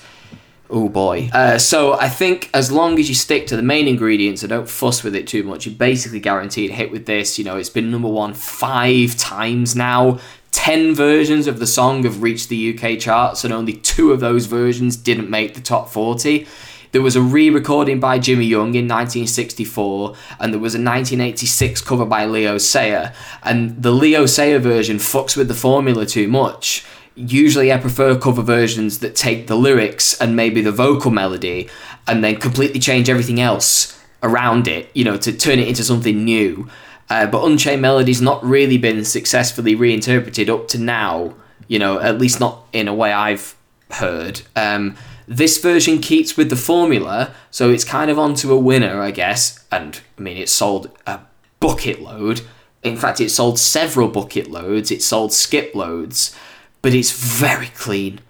Oh boy. Uh, so I think as long as you stick to the main ingredients and don't fuss with it too much, you're basically guaranteed a hit with this. You know, it's been number one five times now. Ten versions of the song have reached the UK charts, and only two of those versions didn't make the top 40. There was a re recording by Jimmy Young in 1964, and there was a 1986 cover by Leo Sayer. And the Leo Sayer version fucks with the formula too much usually I prefer cover versions that take the lyrics and maybe the vocal melody and then completely change everything else around it, you know, to turn it into something new. Uh, but Unchained Melody's not really been successfully reinterpreted up to now, you know, at least not in a way I've heard. Um, this version keeps with the formula, so it's kind of onto a winner, I guess. And I mean, it sold a bucket load. In fact, it sold several bucket loads. It sold skip loads but it's very clean.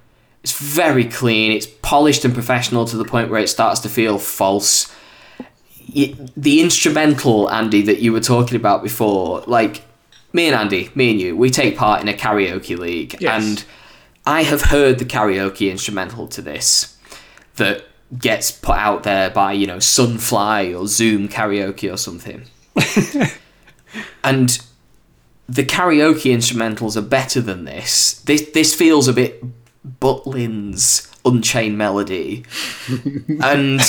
It's very clean. It's polished and professional to the point where it starts to feel false. The instrumental, Andy, that you were talking about before, like me and Andy, me and you, we take part in a karaoke league, Yes. and I have heard the karaoke instrumental to this that gets put out there by you know Sunfly or Zoom Karaoke or something, [laughs] and the karaoke instrumentals are better than this. This this feels a bit Butlin's Unchained Melody, [laughs] and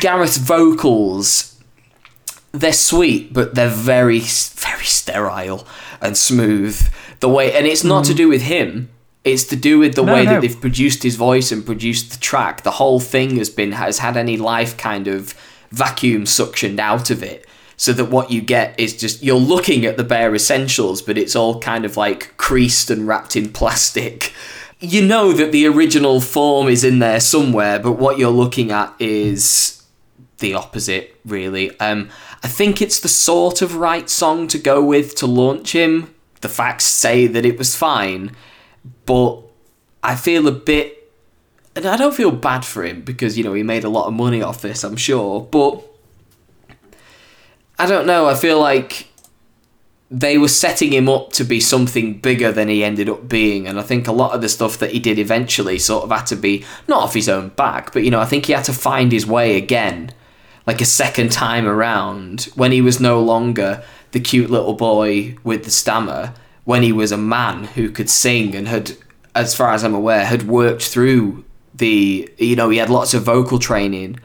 Gareth's vocals. They're sweet, but they're very very sterile and smooth. The way, and it's not to mm. do with him. It's to do with the No, way no. that they've produced his voice and produced the track. The whole thing has been has had any life kind of vacuum suctioned out of it. So that what you get is just you're looking at the bare essentials but it's all kind of like creased and wrapped in plastic. You know that the original form is in there somewhere but what you're looking at is the opposite really. Um i think it's the sort of right song to go with to launch him. The facts say that it was fine but i feel a bit and I don't feel bad for him because you know he made a lot of money off this, I'm sure. But I don't know. I feel like they were setting him up to be something bigger than he ended up being, and I think a lot of the stuff that he did eventually sort of had to be not off his own back, but you know I think he had to find his way again, like a second time around when he was no longer the cute little boy with the stammer, when he was a man who could sing and had, as far as I'm aware, had worked through the you know he had lots of vocal training.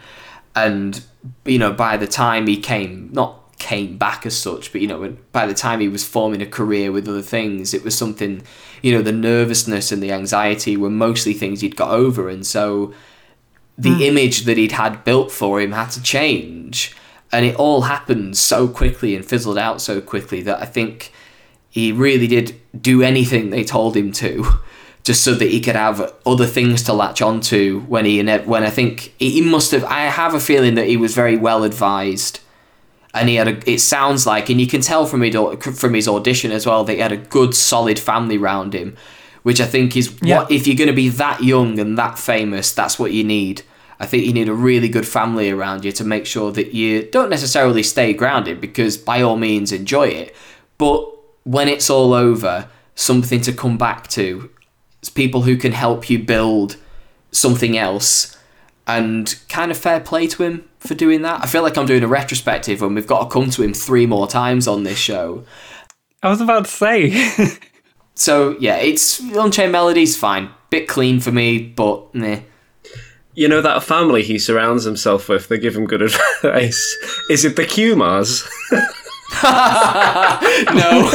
And you know by the time he came not came back as such but you know when- by the time he was forming a career with other things it was something you know the nervousness and the anxiety were mostly things he'd got over. And so the hmm. image that he'd had built for him had to change. And it all happened so quickly and fizzled out so quickly that i think he really did do anything they told him to just so that he could have other things to latch onto when he when I think he must have I have a feeling that he was very well advised and he had a it sounds like and you can tell from his from his audition as well that he had a good solid family around him which I think is Yeah. what if you're going to be that young and that famous, that's what you need. I think you need a really good family around you to make sure that you don't necessarily stay grounded because by all means enjoy it, but when it's all over, something to come back to. It's people who can help you build something else and kind of fair play to him for doing that. I feel like I'm doing a retrospective and we've got to come to him three more times on this show. I was about to say. [laughs] So yeah, it's Unchained Melody's fine. Bit clean for me, but meh. You know that family he surrounds himself with, they give him good [laughs] advice. Is it the Kumars? [laughs] [laughs] No.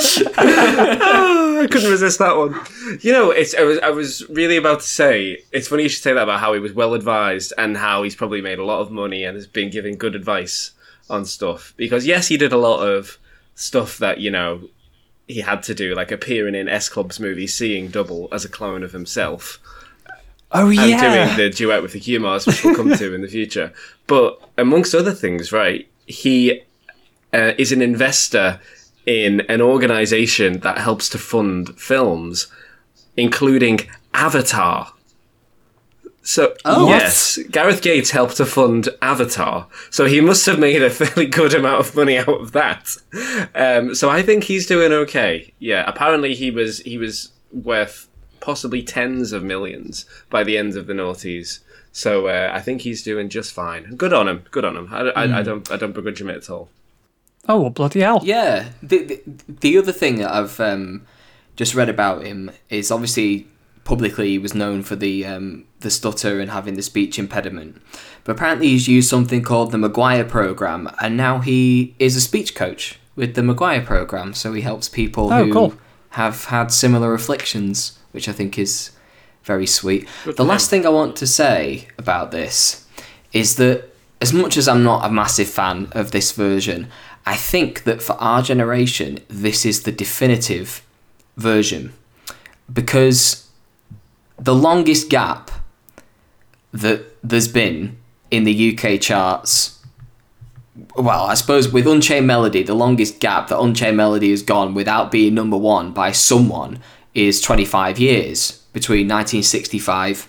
[laughs] I couldn't resist that one. You know, it's I was I was really about to say it's funny you should say that about how he was well advised and how he's probably made a lot of money and has been giving good advice on stuff. Because yes, he did a lot of stuff that, you know, he had to do, like appearing in S Club's movie Seeing Double as a clone of himself. oh yeah, and doing the duet with the Kumars, which we'll come to in the future. But amongst other things, right, he uh, is an investor in an organization that helps to fund films, including Avatar. So Oh. yes, Gareth Gates helped to fund Avatar, so he must have made a [laughs] fairly good amount of money out of that. Um, so I think he's doing okay. Yeah, apparently he was he was worth possibly tens of millions by the end of the noughties. So uh, I think he's doing just fine. Good on him. Good on him. I, I, I don't I don't begrudge him it at all. Oh well, bloody hell. Yeah. The, the the other thing that I've um, just read about him is obviously publicly he was known for the um, the stutter and having the speech impediment, but apparently he's used something called the McGuire program, and now he is a speech coach with the McGuire program. So he helps people Oh, who cool. have had similar afflictions, which I think is very sweet. Good the last thing I want to say about this is that as much as I'm not a massive fan of this version, I think that for our generation, this is the definitive version because the longest gap that there's been in the UK charts. Well, I suppose with Unchained Melody, the longest gap that Unchained Melody has gone without being number one by someone is 25 years between 1965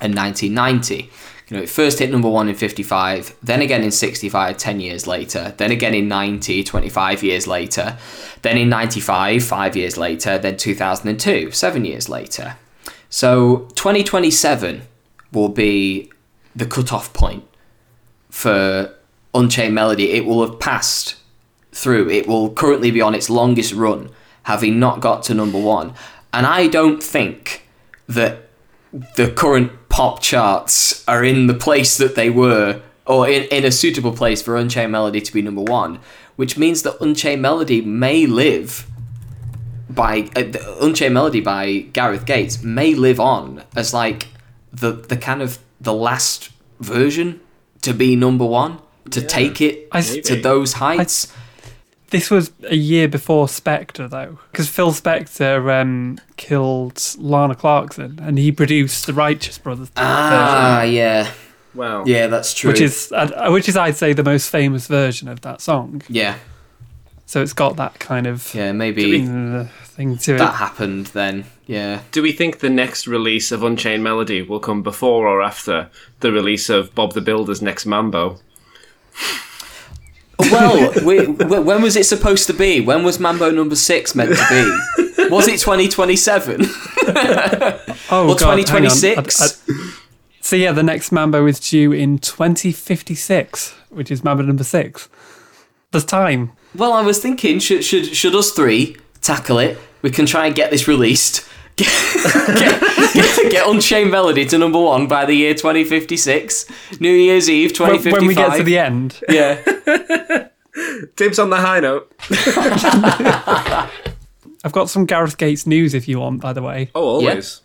and 1990. You know, it first hit number one in 55, then again in 65, 10 years later, then again in 90, 25 years later, then in 95, five years later, then 2002, seven years later. So 2027 will be the cutoff point for Unchained Melody. It will have passed through. It will currently be on its longest run, having not got to number one. And I don't think that the current pop charts are in the place that they were, or in, in a suitable place for Unchained Melody to be number one, which means that Unchained Melody may live by uh, Unchained Melody by Gareth Gates may live on as like the the kind of the last version to be number one to take it I- to those heights. This was a year before Spector, though, because Phil Spector um, killed Lana Clarkson, and he produced the Righteous Brothers ah, yeah, Wow. yeah, that's true. which is uh, which is I'd say the most famous version of that song. yeah, So it's got that kind of yeah, maybe uh, thing to that it. That happened then. Yeah. Do we think the next release of Unchained Melody will come before or after the release of Bob the Builder's next Mambo? Well, we, when was it supposed to be? When was Mambo number six meant to be? Was it 2027? [laughs] Oh, Or God, 2026? I- I- so yeah, the next Mambo is due in 2056, which is Mambo number six. There's time. Well, I was thinking, should should should us three tackle it? We can try and get this released. [laughs] Get, get, get, get Unchained Melody to number one by the year 2056. New Year's Eve When, 2055. when we get to the end, yeah. [laughs] Tips on the high note. [laughs] I've got some Gareth Gates news if you want. By the way, Oh, always.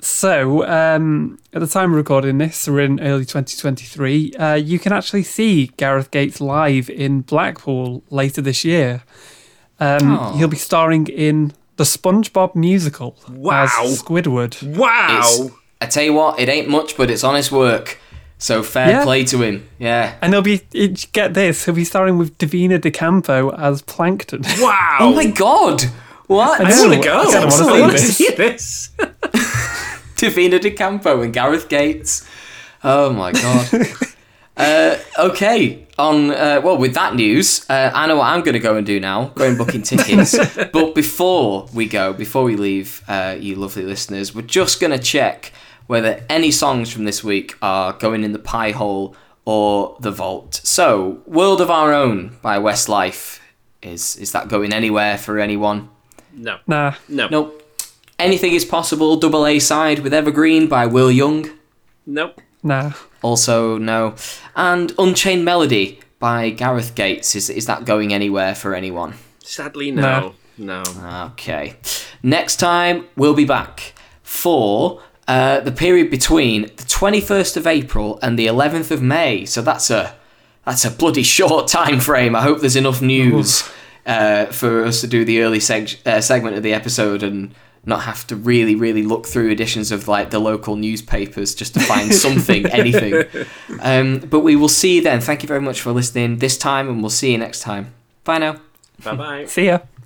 So, um, at the time of recording this, we're in early 2023. Uh, you can actually see Gareth Gates live in Blackpool later this year. Um, Oh. He'll be starring in the SpongeBob musical Wow. as Squidward. Wow. It's, I tell you what, it ain't much, but it's honest work. So fair Yeah. play to him. Yeah. And he'll be, it, get this, he'll be starring with Divina De Campo as Plankton. Wow. Oh my god! What? I know. want to go. I kinda wanna I see want to this. see this. What? I kinda wanna I see want to this. see this. Divina De Campo and Gareth Gates. Oh my god. [laughs] uh, okay, on uh, well with that news, uh, I know what I'm going to go and do now. Go and booking [laughs] tickets. but before we go, before we leave, uh, you lovely listeners, we're just going to check whether any songs from this week are going in the pie hole or the vault. So, "World of Our Own" by Westlife is is that going anywhere for anyone? No. Nah. No. Nope. Anything is possible. Double A side with Evergreen by Will Young. Nope. Nah. Also, no. And Unchained Melody by Gareth Gates. Is, is that going anywhere for anyone? Sadly, no. No. Okay. Next time, we'll be back for uh, the period between the 21st of April and the 11th of May. So that's a that's a bloody short [laughs] time frame. I hope there's enough news uh, for us to do the early seg- uh, segment of the episode and not have to really, really look through editions of like the local newspapers just to find [laughs] something, anything. Um, but we will see you then. Thank you very much for listening this time, and we'll see you next time. Bye now. Bye bye. See ya.